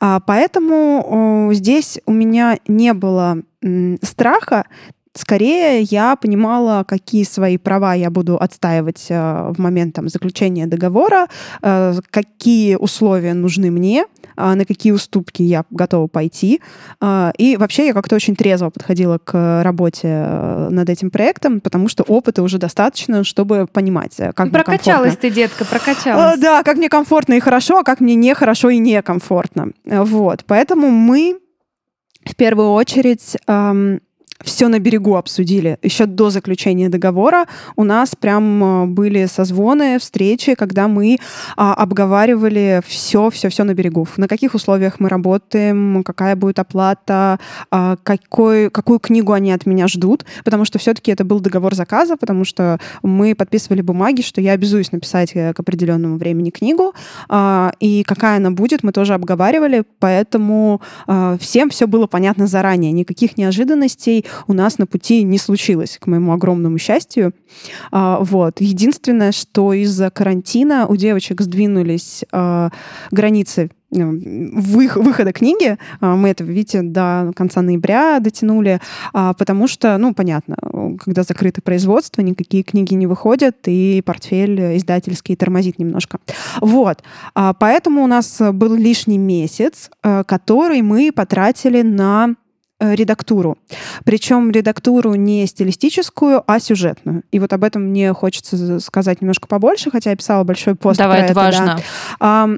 А, поэтому здесь у меня не было страха, Скорее, я понимала, какие свои права я буду отстаивать в момент там, заключения договора, какие условия нужны мне, а, на какие уступки я готова пойти. А, и вообще я как-то очень трезво подходила к работе э, над этим проектом, потому что опыта уже достаточно, чтобы понимать, э, как Прокачалась ты, детка, прокачалась. Да, как мне комфортно и хорошо, а как мне нехорошо и некомфортно. Вот, поэтому мы в первую очередь все на берегу обсудили. Еще до заключения договора у нас прям э, были созвоны, встречи, когда мы а, обговаривали все, все, все на берегу. На каких условиях мы работаем, какая будет оплата, а, какой, какую книгу они от меня ждут, потому что все-таки это был договор заказа, потому что мы подписывали бумаги, что я обязуюсь написать э, к определенному времени книгу, а, и какая она будет, мы тоже обговаривали, поэтому а, всем все было понятно заранее, никаких неожиданностей у нас на пути не случилось, к моему огромному счастью. А, вот. Единственное, что из-за карантина у девочек сдвинулись а, границы э, выхода книги. А, мы это, видите, до конца ноября дотянули, потому что, ну, понятно, когда закрыто производство, никакие книги не выходят, и портфель издательский тормозит немножко. Вот. Поэтому у нас был лишний месяц, который мы потратили на редактуру. Причем редактуру не стилистическую, а сюжетную. И вот об этом мне хочется сказать немножко побольше, хотя я писала большой пост Давай, про это, важно. Да.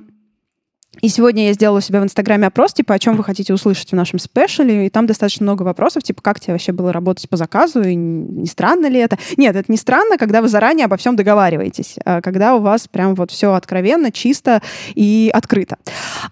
И сегодня я сделала у себя в Инстаграме опрос, типа, о чем вы хотите услышать в нашем спешле, и там достаточно много вопросов, типа, как тебе вообще было работать по заказу, и не странно ли это? Нет, это не странно, когда вы заранее обо всем договариваетесь, а когда у вас прям вот все откровенно, чисто и открыто.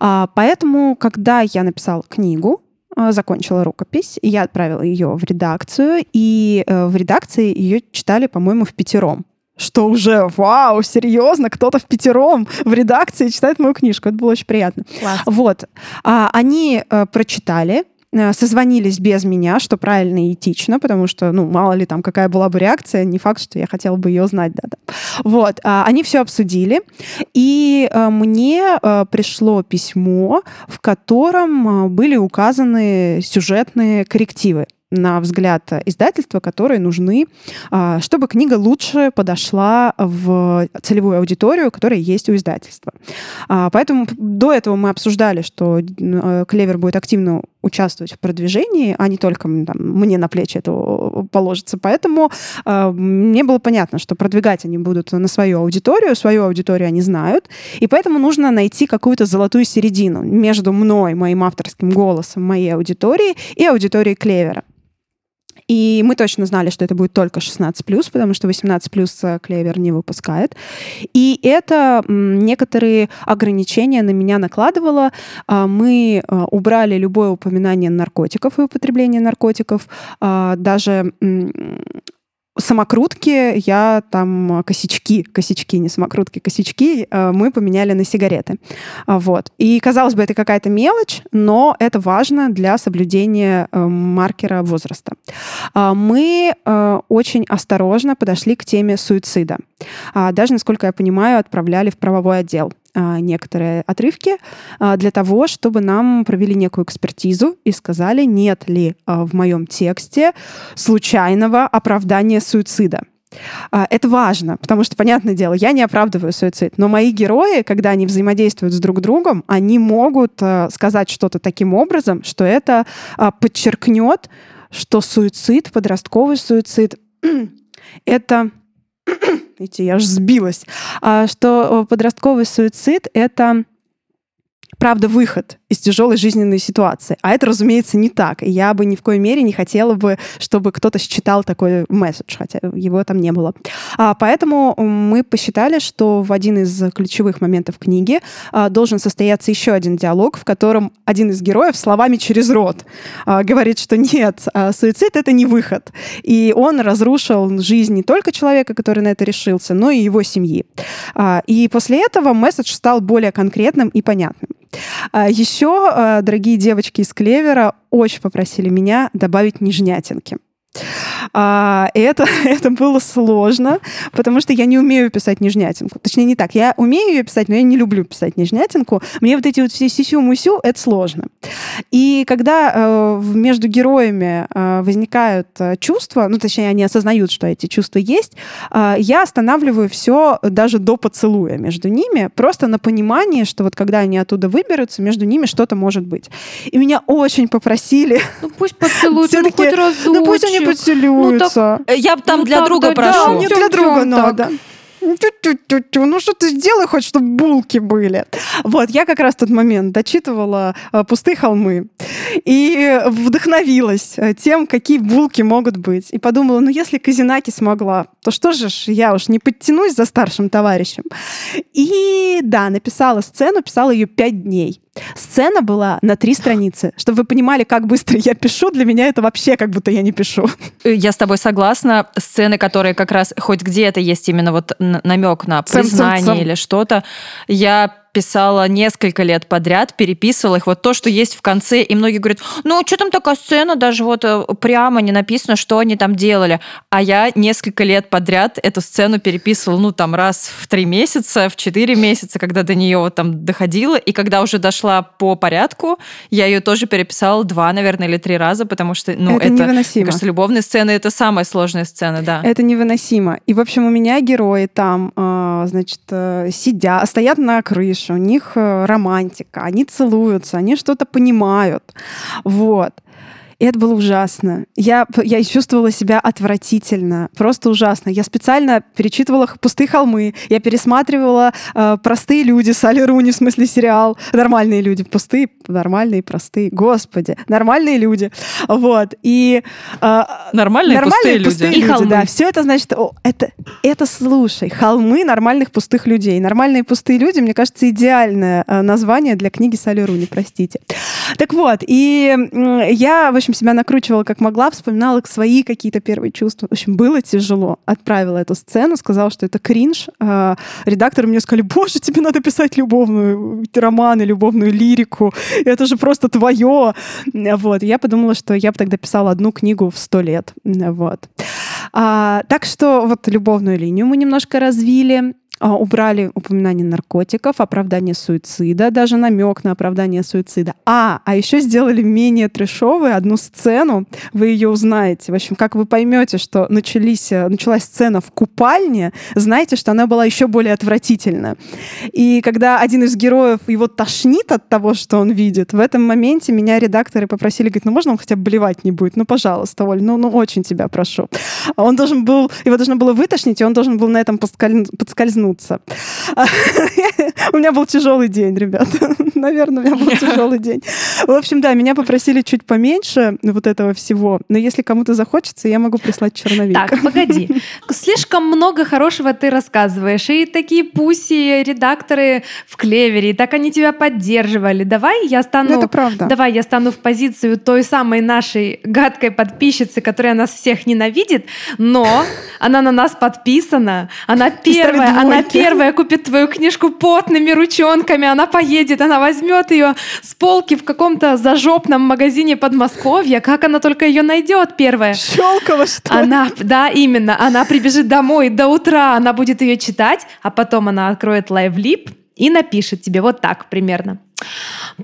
А, поэтому, когда я написала книгу, закончила рукопись, я отправила ее в редакцию, и э, в редакции ее читали, по-моему, в пятером что уже, вау, серьезно, кто-то в пятером в редакции читает мою книжку. Это было очень приятно. Класс. Вот. А, они а, прочитали, э, созвонились без меня, что правильно и этично, потому что, ну, мало ли там какая была бы реакция, не факт, что я хотела бы ее знать, да-да. Вот, а, они все обсудили, и э, мне пришло письмо, в котором были указаны сюжетные коррективы на взгляд издательства, которые нужны, а, чтобы книга лучше подошла в целевую аудиторию, которая есть у издательства. А, поэтому до этого мы обсуждали, что э, Клевер будет активно участвовать в продвижении, а не только там, мне на плечи это положится. Поэтому э, мне было понятно, что продвигать они будут на свою аудиторию, свою аудиторию они знают, и поэтому нужно найти какую-то золотую середину между мной, моим авторским голосом, моей аудиторией и аудиторией Клевера. И мы точно знали, что это будет только 16+, потому что 18+, Клевер не выпускает. И это некоторые ограничения на меня накладывало. А, мы а, убрали любое упоминание наркотиков и употребления наркотиков. А, даже самокрутки я там косячки, косячки, не самокрутки, косячки э, мы поменяли на сигареты. Вот. И, казалось бы, это какая-то мелочь, но это важно для соблюдения э, маркера возраста. А, мы э, очень осторожно подошли к теме суицида. А, даже, насколько я понимаю, отправляли в правовой отдел. А, некоторые отрывки а, для того, чтобы нам провели некую экспертизу и сказали, нет ли а, в моем тексте случайного оправдания суицида. Это важно, потому что, понятное дело, я не оправдываю суицид, но мои герои, когда они взаимодействуют с друг другом, они могут сказать что-то таким образом, что это подчеркнет, что суицид, подростковый суицид, это Видите, я аж сбилась. А, что подростковый суицид — это правда выход из тяжелой жизненной ситуации. А это, разумеется, не так. И я бы ни в коей мере не хотела бы, чтобы кто-то считал такой месседж, хотя его там не было. А, поэтому мы посчитали, что в один из ключевых моментов книги а, должен состояться еще один диалог, в котором один из героев словами через рот а, говорит, что нет, а, суицид — это не выход. И он разрушил жизнь не только человека, который на это решился, но и его семьи. А, и после этого месседж стал более конкретным и понятным. А еще, а, дорогие девочки из Клевера, очень попросили меня добавить нежнятинки. А, это, это было сложно, потому что я не умею писать нежнятинку. Точнее, не так. Я умею ее писать, но я не люблю писать нежнятинку. Мне вот эти вот все сисю-мусю, это сложно. И когда э, между героями э, возникают э, чувства, ну, точнее, они осознают, что эти чувства есть, э, я останавливаю все даже до поцелуя между ними, просто на понимание, что вот когда они оттуда выберутся, между ними что-то может быть. И меня очень попросили... Ну, пусть поцелуются, ну, хоть разочек. Ну, пусть они поцелуются. Ну, так, я там ну, для так, друга да, прошу. Да, мне для друга надо. Тю-тю-тю-тю. Ну что ты сделай хоть, чтобы булки были. Вот, я как раз в тот момент дочитывала э, «Пустые холмы» и вдохновилась э, тем, какие булки могут быть. И подумала, ну если Казинаки смогла, то что же ж я уж не подтянусь за старшим товарищем. И да, написала сцену, писала ее пять дней. Сцена была на три страницы. Чтобы вы понимали, как быстро я пишу, для меня это вообще как будто я не пишу. Я с тобой согласна. Сцены, которые как раз хоть где-то есть именно вот намек на признание или что-то, я писала несколько лет подряд, переписывала их. Вот то, что есть в конце, и многие говорят, ну, что там такая сцена, даже вот э, прямо не написано, что они там делали. А я несколько лет подряд эту сцену переписывала, ну, там, раз в три месяца, в четыре месяца, когда до нее вот там доходила. И когда уже дошла по порядку, я ее тоже переписала два, наверное, или три раза, потому что, ну, это, это невыносимо. мне кажется, любовные сцены — это самая сложная сцена, да. Это невыносимо. И, в общем, у меня герои там, а, значит, э, сидят, стоят на крыше, дальше, у них э, романтика, они целуются, они что-то понимают. Вот. И это было ужасно. Я, я чувствовала себя отвратительно, просто ужасно. Я специально перечитывала «Пустые холмы», я пересматривала э, «Простые люди» с Али Руни, в смысле сериал. Нормальные люди. Пустые, нормальные, простые. Господи, нормальные люди. Вот. И... Э, нормальные, нормальные пустые, пустые люди. люди. И холмы. Да, все это значит... О, это, это, слушай, холмы нормальных пустых людей. Нормальные пустые люди, мне кажется, идеальное э, название для книги Сали Руни, простите. Так вот, и я, в общем, себя накручивала как могла, вспоминала свои какие-то первые чувства. В общем, было тяжело. Отправила эту сцену, сказала, что это кринж. А, редакторы мне сказали, боже, тебе надо писать любовную романы, любовную лирику. Это же просто твое. Вот. Я подумала, что я бы тогда писала одну книгу в сто лет. Вот. А, так что вот любовную линию мы немножко развили. А, убрали упоминание наркотиков, оправдание суицида, даже намек на оправдание суицида. А, а еще сделали менее трешовую одну сцену, вы ее узнаете. В общем, как вы поймете, что начались, э, началась сцена в купальне, знаете, что она была еще более отвратительна. И когда один из героев его тошнит от того, что он видит, в этом моменте меня редакторы попросили, говорит, ну можно он хотя бы блевать не будет? Ну, пожалуйста, Оль, ну, ну очень тебя прошу. Он должен был, его должно было вытошнить, и он должен был на этом подскользнуть проснуться. У меня был тяжелый день, ребята. Наверное, у меня был тяжелый день. В общем, да, меня попросили чуть поменьше вот этого всего. Но если кому-то захочется, я могу прислать черновик. Так, погоди. Слишком много хорошего ты рассказываешь. И такие пуси, редакторы в клевере, и так они тебя поддерживали. Давай я стану... Это правда. Давай я стану в позицию той самой нашей гадкой подписчицы, которая нас всех ненавидит, но она на нас подписана, она первая, она первая купит твою книжку потными ручонками, она поедет, она возьмет ее с полки в каком-то зажопном магазине Подмосковья. Как она только ее найдет первая? Щелково, что Она, да, именно. Она прибежит домой до утра, она будет ее читать, а потом она откроет лайвлип и напишет тебе вот так примерно.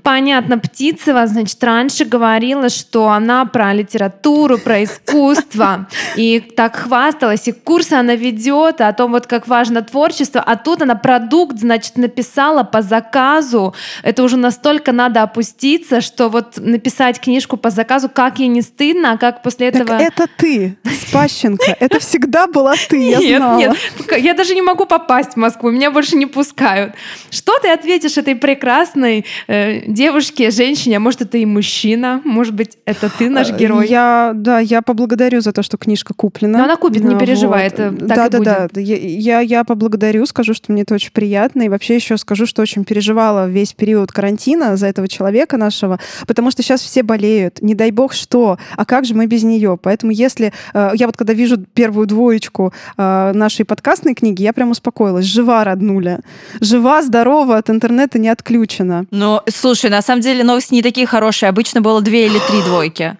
Понятно, Птицева, значит, раньше говорила, что она про литературу, про искусство, и так хвасталась, и курсы она ведет о том, вот как важно творчество, а тут она продукт, значит, написала по заказу. Это уже настолько надо опуститься, что вот написать книжку по заказу, как ей не стыдно, а как после этого... Так это ты, Спащенко, это всегда была ты, я нет, знала. Нет, я даже не могу попасть в Москву, меня больше не пускают. Что ты ответишь этой прекрасной э, девушке, женщине, а может, это и мужчина, может быть, это ты наш э, герой. Я, да, я поблагодарю за то, что книжка куплена. Но она купит, не переживай, вот. это так да, и да, будет. Да, да, я, я поблагодарю, скажу, что мне это очень приятно, и вообще еще скажу, что очень переживала весь период карантина за этого человека нашего, потому что сейчас все болеют, не дай бог что, а как же мы без нее? Поэтому если... Э, я вот когда вижу первую двоечку э, нашей подкастной книги, я прям успокоилась. Жива, роднуля. Жива, здорова, от интернета не отключена. Ну, слушай, на самом деле новости не такие хорошие. Обычно было две или три двойки.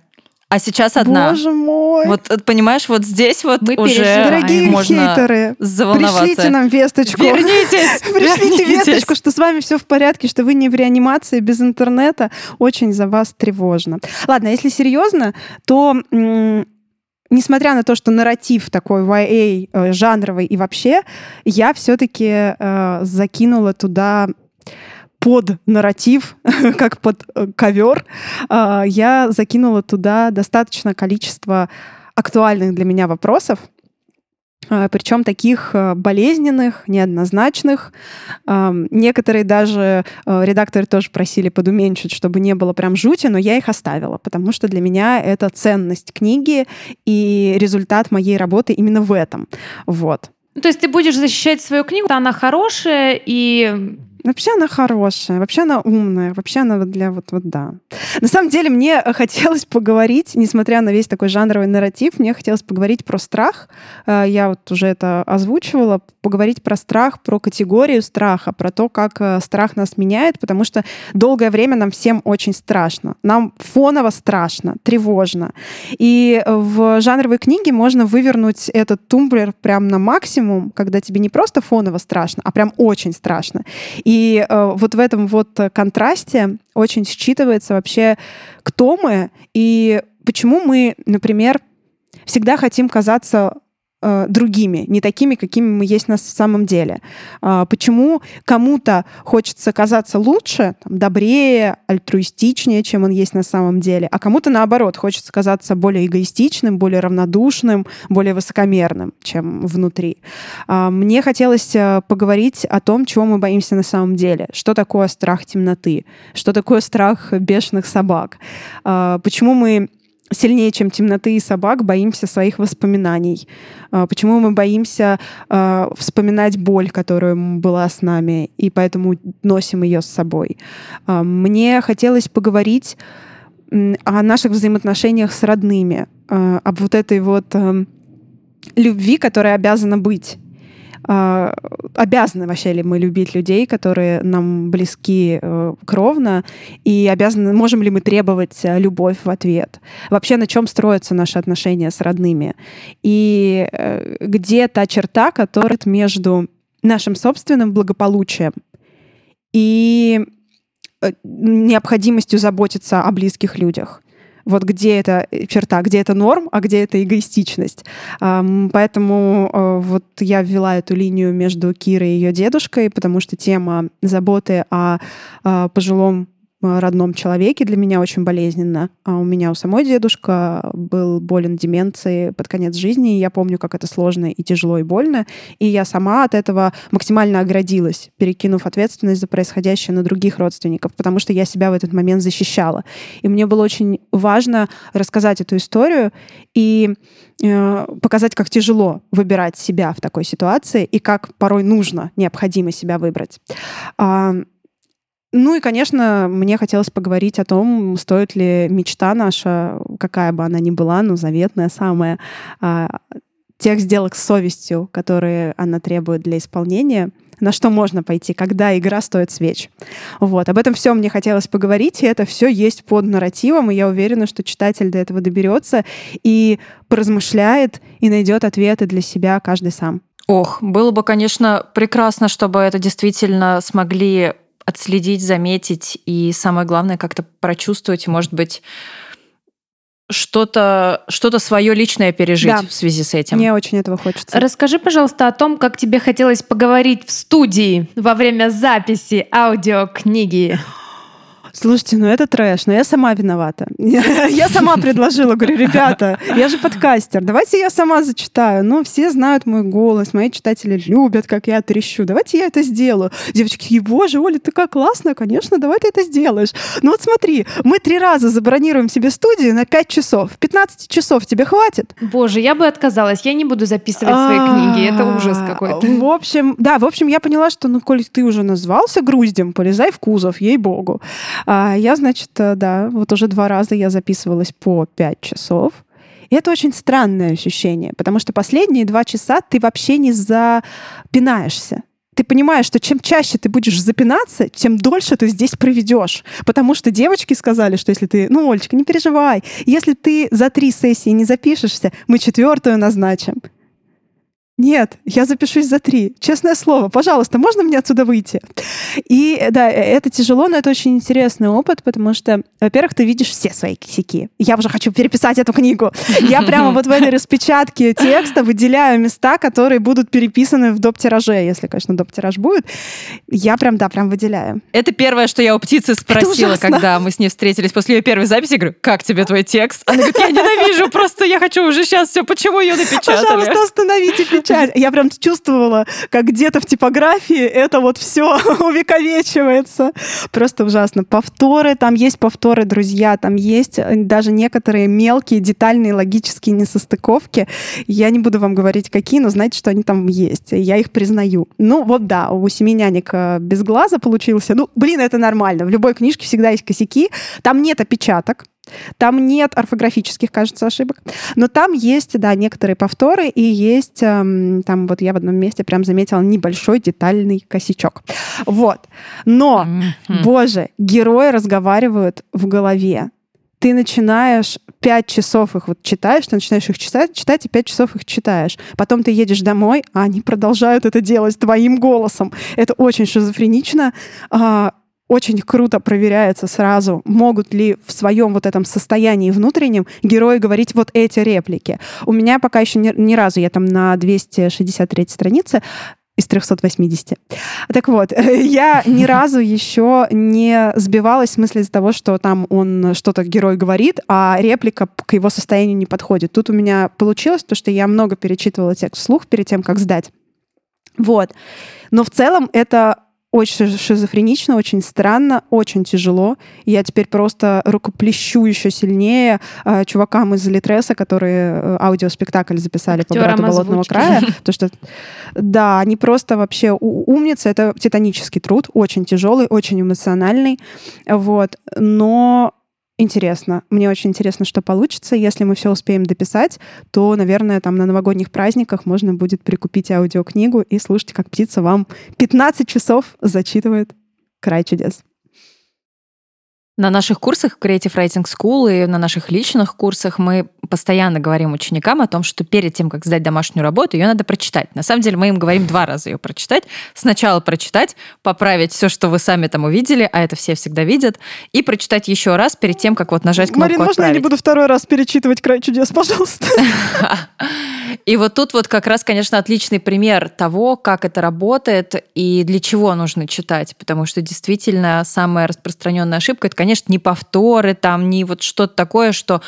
А сейчас одна. Боже мой. Вот понимаешь, вот здесь вот Мы уже Дорогие можно хейтеры, заволноваться. пришлите нам весточку. Вернитесь! Пришлите вернитесь. весточку, что с вами все в порядке, что вы не в реанимации без интернета. Очень за вас тревожно. Ладно, если серьезно, то м- несмотря на то, что нарратив такой YA э, жанровый и вообще, я все-таки э, закинула туда под нарратив, как под э, ковер, э, я закинула туда достаточно количество актуальных для меня вопросов, э, причем таких болезненных, неоднозначных. Некоторые даже редакторы тоже просили подуменьшить, чтобы не было прям жути, но я их оставила, потому что для меня это ценность книги и результат моей работы именно в этом. Вот. То есть ты будешь защищать свою книгу, она хорошая и Вообще она хорошая, вообще она умная, вообще она для вот, вот да. На самом деле мне хотелось поговорить, несмотря на весь такой жанровый нарратив, мне хотелось поговорить про страх. Э, я вот уже это озвучивала, поговорить про страх, про категорию страха, про то, как э, страх нас меняет, потому что долгое время нам всем очень страшно. Нам фоново страшно, тревожно. И в жанровой книге можно вывернуть этот тумблер прям на максимум, когда тебе не просто фоново страшно, а прям очень страшно. Э, вот в этом вот контрасте очень считывается вообще, кто мы и почему мы, например, всегда хотим казаться Э, другими, не такими, какими мы есть на самом деле. А, почему кому-то хочется казаться лучше, добрее, альтруистичнее, чем он есть на самом деле, а кому-то наоборот хочется казаться более эгоистичным, более равнодушным, более высокомерным, чем внутри. А, мне хотелось э, поговорить о том, чего мы боимся на самом деле. Что такое страх темноты? Что такое страх бешеных собак? А, почему мы сильнее, чем темноты и собак, боимся своих воспоминаний. А, почему мы боимся э, вспоминать боль, которая была с нами, и поэтому носим ее с собой. Э, мне хотелось поговорить о наших взаимоотношениях с родными, об вот этой вот э, любви, которая обязана быть. А, обязаны вообще ли мы любить людей, которые нам близки э, кровно, и обязаны, можем ли мы требовать э, любовь в ответ? Вообще на чем строятся наши отношения с родными? И э, где та черта, которая между нашим собственным благополучием и необходимостью заботиться о близких людях? Вот где эта черта, где это норм, а где это эгоистичность. Поэтому э, вот я ввела эту линию между Кирой и ее дедушкой, потому что тема заботы о пожилом Э, родном человеке для меня очень болезненно. А у меня у самой дедушка был болен деменцией под конец жизни, и я помню, как это сложно и тяжело, и больно. И я сама от этого максимально оградилась, перекинув ответственность за происходящее на других родственников, потому что я себя в этот момент защищала. И мне было очень важно рассказать эту историю и э, показать, как тяжело выбирать себя в такой ситуации и как порой нужно, необходимо себя выбрать. Ну и, конечно, мне хотелось поговорить о том, стоит ли мечта наша, какая бы она ни была, но заветная самая, а, тех сделок с совестью, которые она требует для исполнения, на что можно пойти, когда игра стоит свеч. Вот, об этом все мне хотелось поговорить, и это все есть под нарративом, и я уверена, что читатель до этого доберется и поразмышляет, и найдет ответы для себя каждый сам. Ох, было бы, конечно, прекрасно, чтобы это действительно смогли отследить, заметить и самое главное как-то прочувствовать, может быть, что-то что свое личное пережить да. в связи с этим. Мне очень этого хочется. Расскажи, пожалуйста, о том, как тебе хотелось поговорить в студии во время записи аудиокниги. Слушайте, ну это трэш, но я сама виновата. Я сама предложила, говорю, ребята, я же подкастер, давайте я сама зачитаю. Ну, все знают мой голос, мои читатели любят, как я трещу. Давайте я это сделаю. Девочки, боже, Оля, ты как классная, конечно, давай ты это сделаешь. Ну вот смотри, мы три раза забронируем себе студию на 5 часов. 15 часов тебе хватит? Боже, я бы отказалась, я не буду записывать свои книги, это ужас какой-то. В общем, да, в общем, я поняла, что, ну, коль ты уже назвался груздем, полезай в кузов, ей-богу. А я, значит, э, да, вот уже два раза я записывалась по пять часов. И это очень странное ощущение, потому что последние два часа ты вообще не запинаешься. Ты понимаешь, что чем чаще ты будешь запинаться, тем дольше ты здесь проведешь. Потому что девочки сказали, что если ты, ну, Олечка, не переживай, если ты за три сессии не запишешься, мы четвертую назначим. Нет, я запишусь за три. Честное слово, пожалуйста, можно мне отсюда выйти? И да, э, это тяжело, но это очень интересный опыт, потому что, во-первых, ты видишь все свои косяки. Я уже хочу переписать эту книгу. Я прямо вот в этой распечатке текста выделяю места, которые будут переписаны в доп-тираже, если, конечно, доп-тираж будет. Я прям, да, прям выделяю. Это первое, что я у птицы спросила, когда мы с ней встретились после ее первой записи. Говорю, как тебе твой текст? Она говорит, я ненавижу, просто я хочу уже сейчас все, почему ее напечатали? Пожалуйста, остановите печать печать. Я прям чувствовала, как где-то в типографии это вот все увековечивается. Просто ужасно. Повторы, там есть повторы, друзья, там есть э, даже некоторые мелкие, детальные, логические несостыковки. Я не буду вам говорить, какие, но знаете, что они там есть. Я их признаю. Ну вот да, у «Семи нянек» э, без глаза получился. Ну, блин, это нормально. В любой книжке всегда есть косяки. Там нет опечаток. Там нет орфографических, кажется, ошибок, но там есть, да, некоторые повторы, и есть, эм, там вот я в одном месте прям заметила небольшой детальный косячок. Вот. Но, mm-hmm. боже, герои разговаривают в голове. Ты начинаешь пять часов их вот читаешь, ты начинаешь их читать, читать, и пять часов их читаешь. Потом ты едешь домой, а они продолжают это делать твоим голосом. Это очень шизофренично. А, очень круто проверяется сразу, могут ли в своем вот этом состоянии внутреннем герои говорить вот эти реплики. У меня пока еще ни, ни разу, я там на 263 странице, из 380. Так вот, я ни разу еще не сбивалась в смысле из-за того, что там он что-то герой говорит, а реплика к его состоянию не подходит. Тут у меня получилось то, что я много перечитывала текст вслух перед тем, как сдать. Вот. Но в целом это очень шизофренично, очень странно, очень тяжело. я теперь просто рукоплещу еще сильнее э, чувакам из Литреса, которые э, аудиоспектакль записали Актерам по «Брату Болотного края». Потому что, да, они просто вообще умницы. Это титанический труд, очень тяжелый, очень эмоциональный. Вот. Но интересно. Мне очень интересно, что получится. Если мы все успеем дописать, то, наверное, там на новогодних праздниках можно будет прикупить аудиокнигу и слушать, как птица вам 15 часов зачитывает «Край чудес». На наших курсах Creative Writing School и на наших личных курсах мы постоянно говорим ученикам о том, что перед тем, как сдать домашнюю работу, ее надо прочитать. На самом деле мы им говорим два раза ее прочитать. Сначала прочитать, поправить все, что вы сами там увидели, а это все всегда видят, и прочитать еще раз перед тем, как вот нажать кнопку Марин, можно отправить. я не буду второй раз перечитывать «Край чудес», пожалуйста? И вот тут вот как раз, конечно, отличный пример того, как это работает и для чего нужно читать, потому что действительно самая распространенная ошибка это, конечно, не повторы, там, не вот что-то такое, что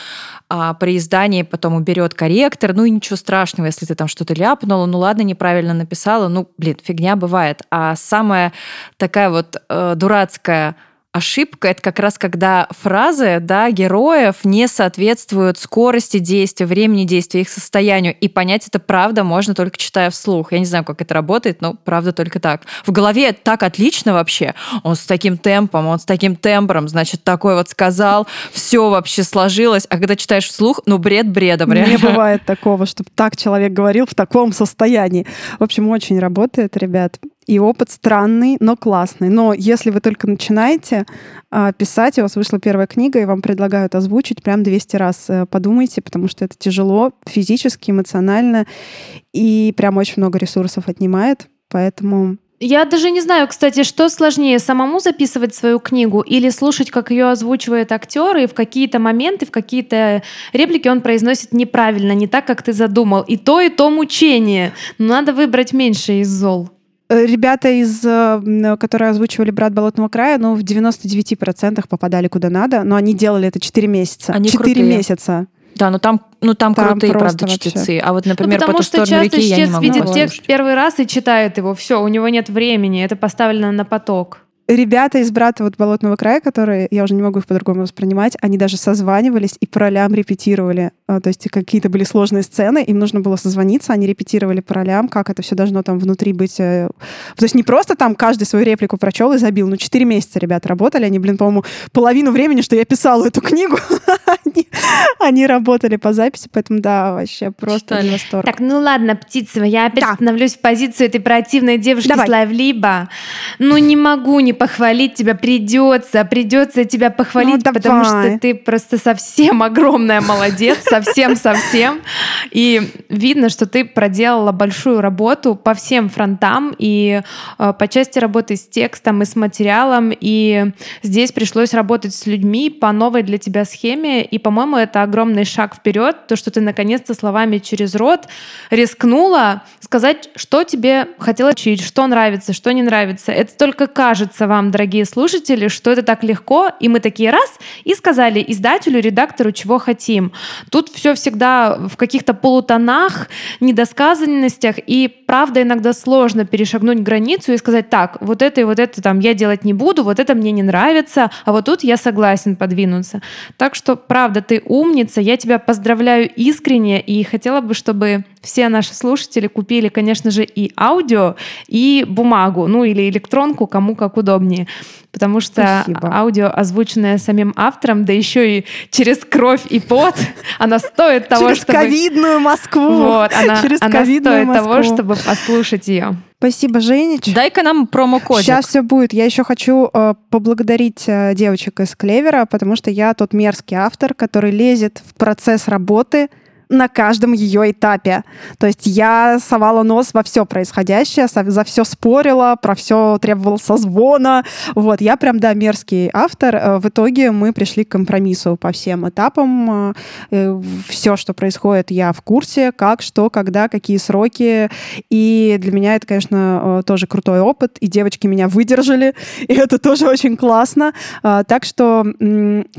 а, при издании потом уберет корректор, ну и ничего страшного, если ты там что-то ляпнула, ну ладно, неправильно написала, ну, блин, фигня бывает. А самая такая вот э, дурацкая ошибка это как раз когда фразы да, героев не соответствуют скорости действия, времени действия, их состоянию. И понять это правда можно только читая вслух. Я не знаю, как это работает, но правда только так. В голове так отлично вообще. Он с таким темпом, он с таким тембром, значит, такой вот сказал, все вообще сложилось. А когда читаешь вслух, ну бред бредом. Реально. Не бывает такого, чтобы так человек говорил в таком состоянии. В общем, очень работает, ребят. И опыт странный, но классный. Но если вы только начинаете а, писать, у вас вышла первая книга, и вам предлагают озвучить, прям 200 раз э, подумайте, потому что это тяжело физически, эмоционально, и прям очень много ресурсов отнимает. Поэтому я даже не знаю, кстати, что сложнее, самому записывать свою книгу или слушать, как ее озвучивает актер, и в какие-то моменты, в какие-то реплики он произносит неправильно, не так, как ты задумал. И то, и то мучение. Но надо выбрать меньше из зол. Э, ребята, из, э, которые озвучивали «Брат Болотного края», ну, в 99% попадали куда надо, но они делали это 4 месяца. Они 4 крутые. месяца. Да, но там, ну там, там крутые, правда, вообще. чтецы. А вот, например, ну, потому по что часто реки я не могу видит текст первый раз и читает его. Все, у него нет времени, это поставлено на поток ребята из брата вот Болотного края, которые, я уже не могу их по-другому воспринимать, они даже созванивались и по ролям репетировали. А, то есть какие-то были сложные сцены, им нужно было созвониться, они репетировали по ролям, как это все должно там внутри быть. Э. То есть не просто там каждый свою реплику прочел и забил. Ну, четыре месяца ребята работали. Они, блин, по-моему, половину времени, что я писала эту книгу, они, они работали по записи, поэтому да, вообще просто Читали. восторг. Так, ну ладно, птица, я опять да. становлюсь в позицию этой противной девушки Давай. с лайвлиба. Ну не могу не похвалить тебя, придется, придется тебя похвалить, ну, потому что ты просто совсем огромная молодец, совсем-совсем. И видно, что ты проделала большую работу по всем фронтам, и э, по части работы с текстом и с материалом, и здесь пришлось работать с людьми по новой для тебя схеме, и, по-моему, это огромный шаг вперед, то, что ты наконец-то словами через рот рискнула сказать, что тебе хотелось учить, что нравится, что не нравится. Это только кажется вам, дорогие слушатели, что это так легко, и мы такие раз и сказали издателю, редактору, чего хотим. Тут все всегда в каких-то полутонах, недосказанностях, и правда иногда сложно перешагнуть границу и сказать, так, вот это и вот это там я делать не буду, вот это мне не нравится, а вот тут я согласен подвинуться. Так что, правда, ты умница, я тебя поздравляю искренне и хотела бы, чтобы все наши слушатели купили, конечно же, и аудио, и бумагу, ну или электронку, кому как удобнее. Потому что Спасибо. аудио, озвученное самим автором, да еще и через кровь и пот, она стоит того, через чтобы... Через ковидную Москву. Вот, она, через она стоит Москву. того, чтобы послушать ее. Спасибо, Женич. Дай-ка нам промокодик. Сейчас все будет. Я еще хочу э, поблагодарить э, девочек из Клевера, потому что я тот мерзкий автор, который лезет в процесс работы на каждом ее этапе. То есть я совала нос во все происходящее, за все спорила, про все требовала созвона. Вот, я прям, да, мерзкий автор. Э, в итоге мы пришли к компромиссу по всем этапам. Э, э, все, что происходит, я в курсе, как, что, когда, какие сроки. И для меня это, конечно, тоже крутой опыт. И девочки меня выдержали, и это тоже очень классно. Так что,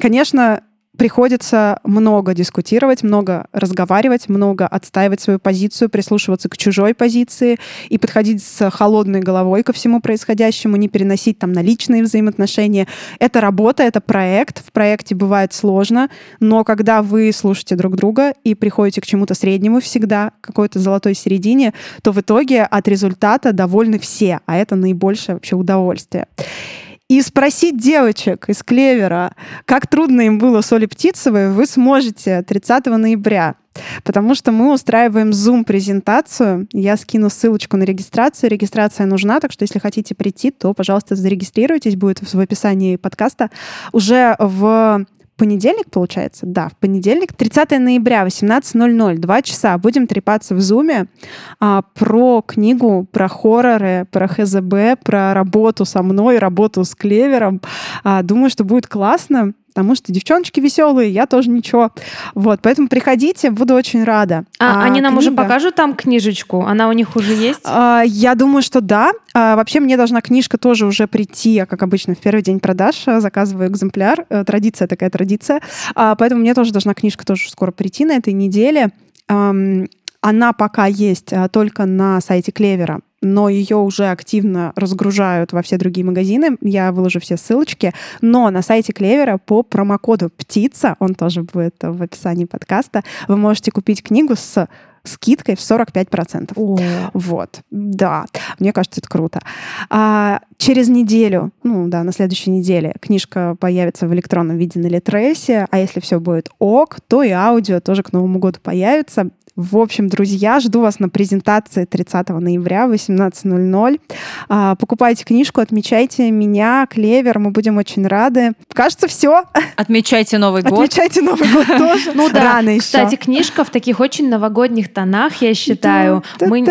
конечно, приходится много дискутировать, много разговаривать, много отстаивать свою позицию, прислушиваться к чужой позиции и подходить с холодной головой ко всему происходящему, не переносить там на личные взаимоотношения. Это работа, это проект. В проекте бывает сложно, но когда вы слушаете друг друга и приходите к чему-то среднему всегда, какой-то золотой середине, то в итоге от результата довольны все, а это наибольшее вообще удовольствие и спросить девочек из Клевера, как трудно им было с Олей Птицевой, вы сможете 30 ноября. Потому что мы устраиваем Zoom-презентацию. Я скину ссылочку на регистрацию. Регистрация нужна, так что если хотите прийти, то, пожалуйста, зарегистрируйтесь. Будет в описании подкаста. Уже в понедельник, получается? Да, в понедельник, 30 ноября, 18.00, два часа. Будем трепаться в Зуме а, про книгу, про хорроры, про ХЗБ, про работу со мной, работу с Клевером. А, думаю, что будет классно потому что девчоночки веселые, я тоже ничего. Вот, поэтому приходите, буду очень рада. А, а они нам книга... уже покажут там книжечку? Она у них уже есть? А, я думаю, что да. А, вообще мне должна книжка тоже уже прийти. Я, как обычно, в первый день продаж э, заказываю экземпляр. Э, традиция такая традиция. А, поэтому мне тоже должна книжка тоже скоро прийти на этой неделе. Она пока есть а, только на сайте Клевера но ее уже активно разгружают во все другие магазины. Я выложу все ссылочки. Но на сайте Клевера по промокоду «Птица», он тоже будет в описании подкаста, вы можете купить книгу с скидкой в 45%. О. Вот, да, мне кажется, это круто. А через неделю, ну да, на следующей неделе книжка появится в электронном виде на Литресе, а если все будет ок, то и аудио тоже к Новому году появится. В общем, друзья, жду вас на презентации 30 ноября в 18.00. А, покупайте книжку, отмечайте меня, Клевер, мы будем очень рады. Кажется, все. Отмечайте Новый год. Отмечайте Новый год тоже. Ну да, Рано еще. кстати, книжка в таких очень новогодних тонах, я считаю. Мы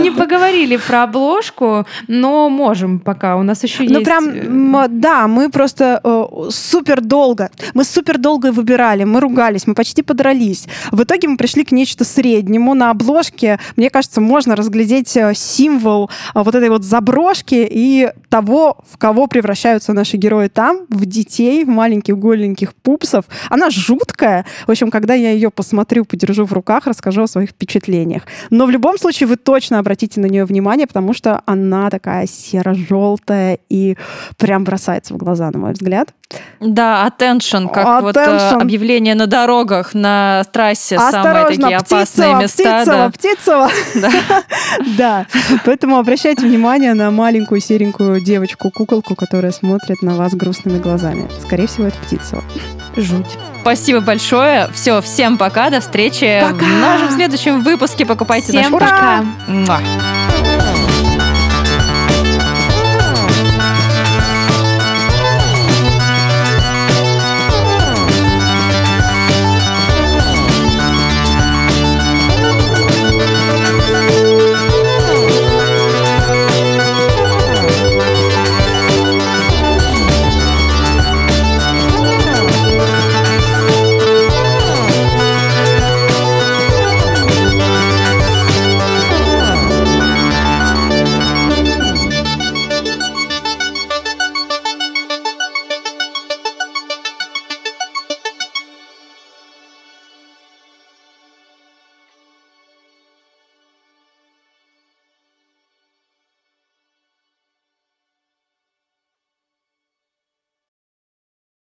не поговорили про обложку, но можем пока, у нас еще есть... Ну прям, э, да, мы просто э, супер долго, мы супер долго выбирали, мы ругались, мы почти подрались разобрались. В итоге мы пришли к нечто среднему. На обложке, мне кажется, можно разглядеть э, символ э, вот этой вот заброшки и того, в кого превращаются наши герои там, в детей, в маленьких голеньких пупсов. Она жуткая. В общем, когда я ее посмотрю, подержу в руках, расскажу о своих впечатлениях. Но в любом случае вы точно обратите на нее внимание, потому что она такая серо-желтая и прям бросается в глаза, на мой взгляд. Да, attention, как attention. вот э, объявление на дорогах, на трассе, Осторожно, самые такие опасные места. Птицево. Да. да, поэтому обращайте внимание на маленькую серенькую девочку-куколку, которая смотрит на вас грустными глазами. Скорее всего, это Птицева. Жуть. Спасибо большое. Все, всем пока, до встречи пока. в нашем следующем выпуске. Покупайте всем наш пока. Муа.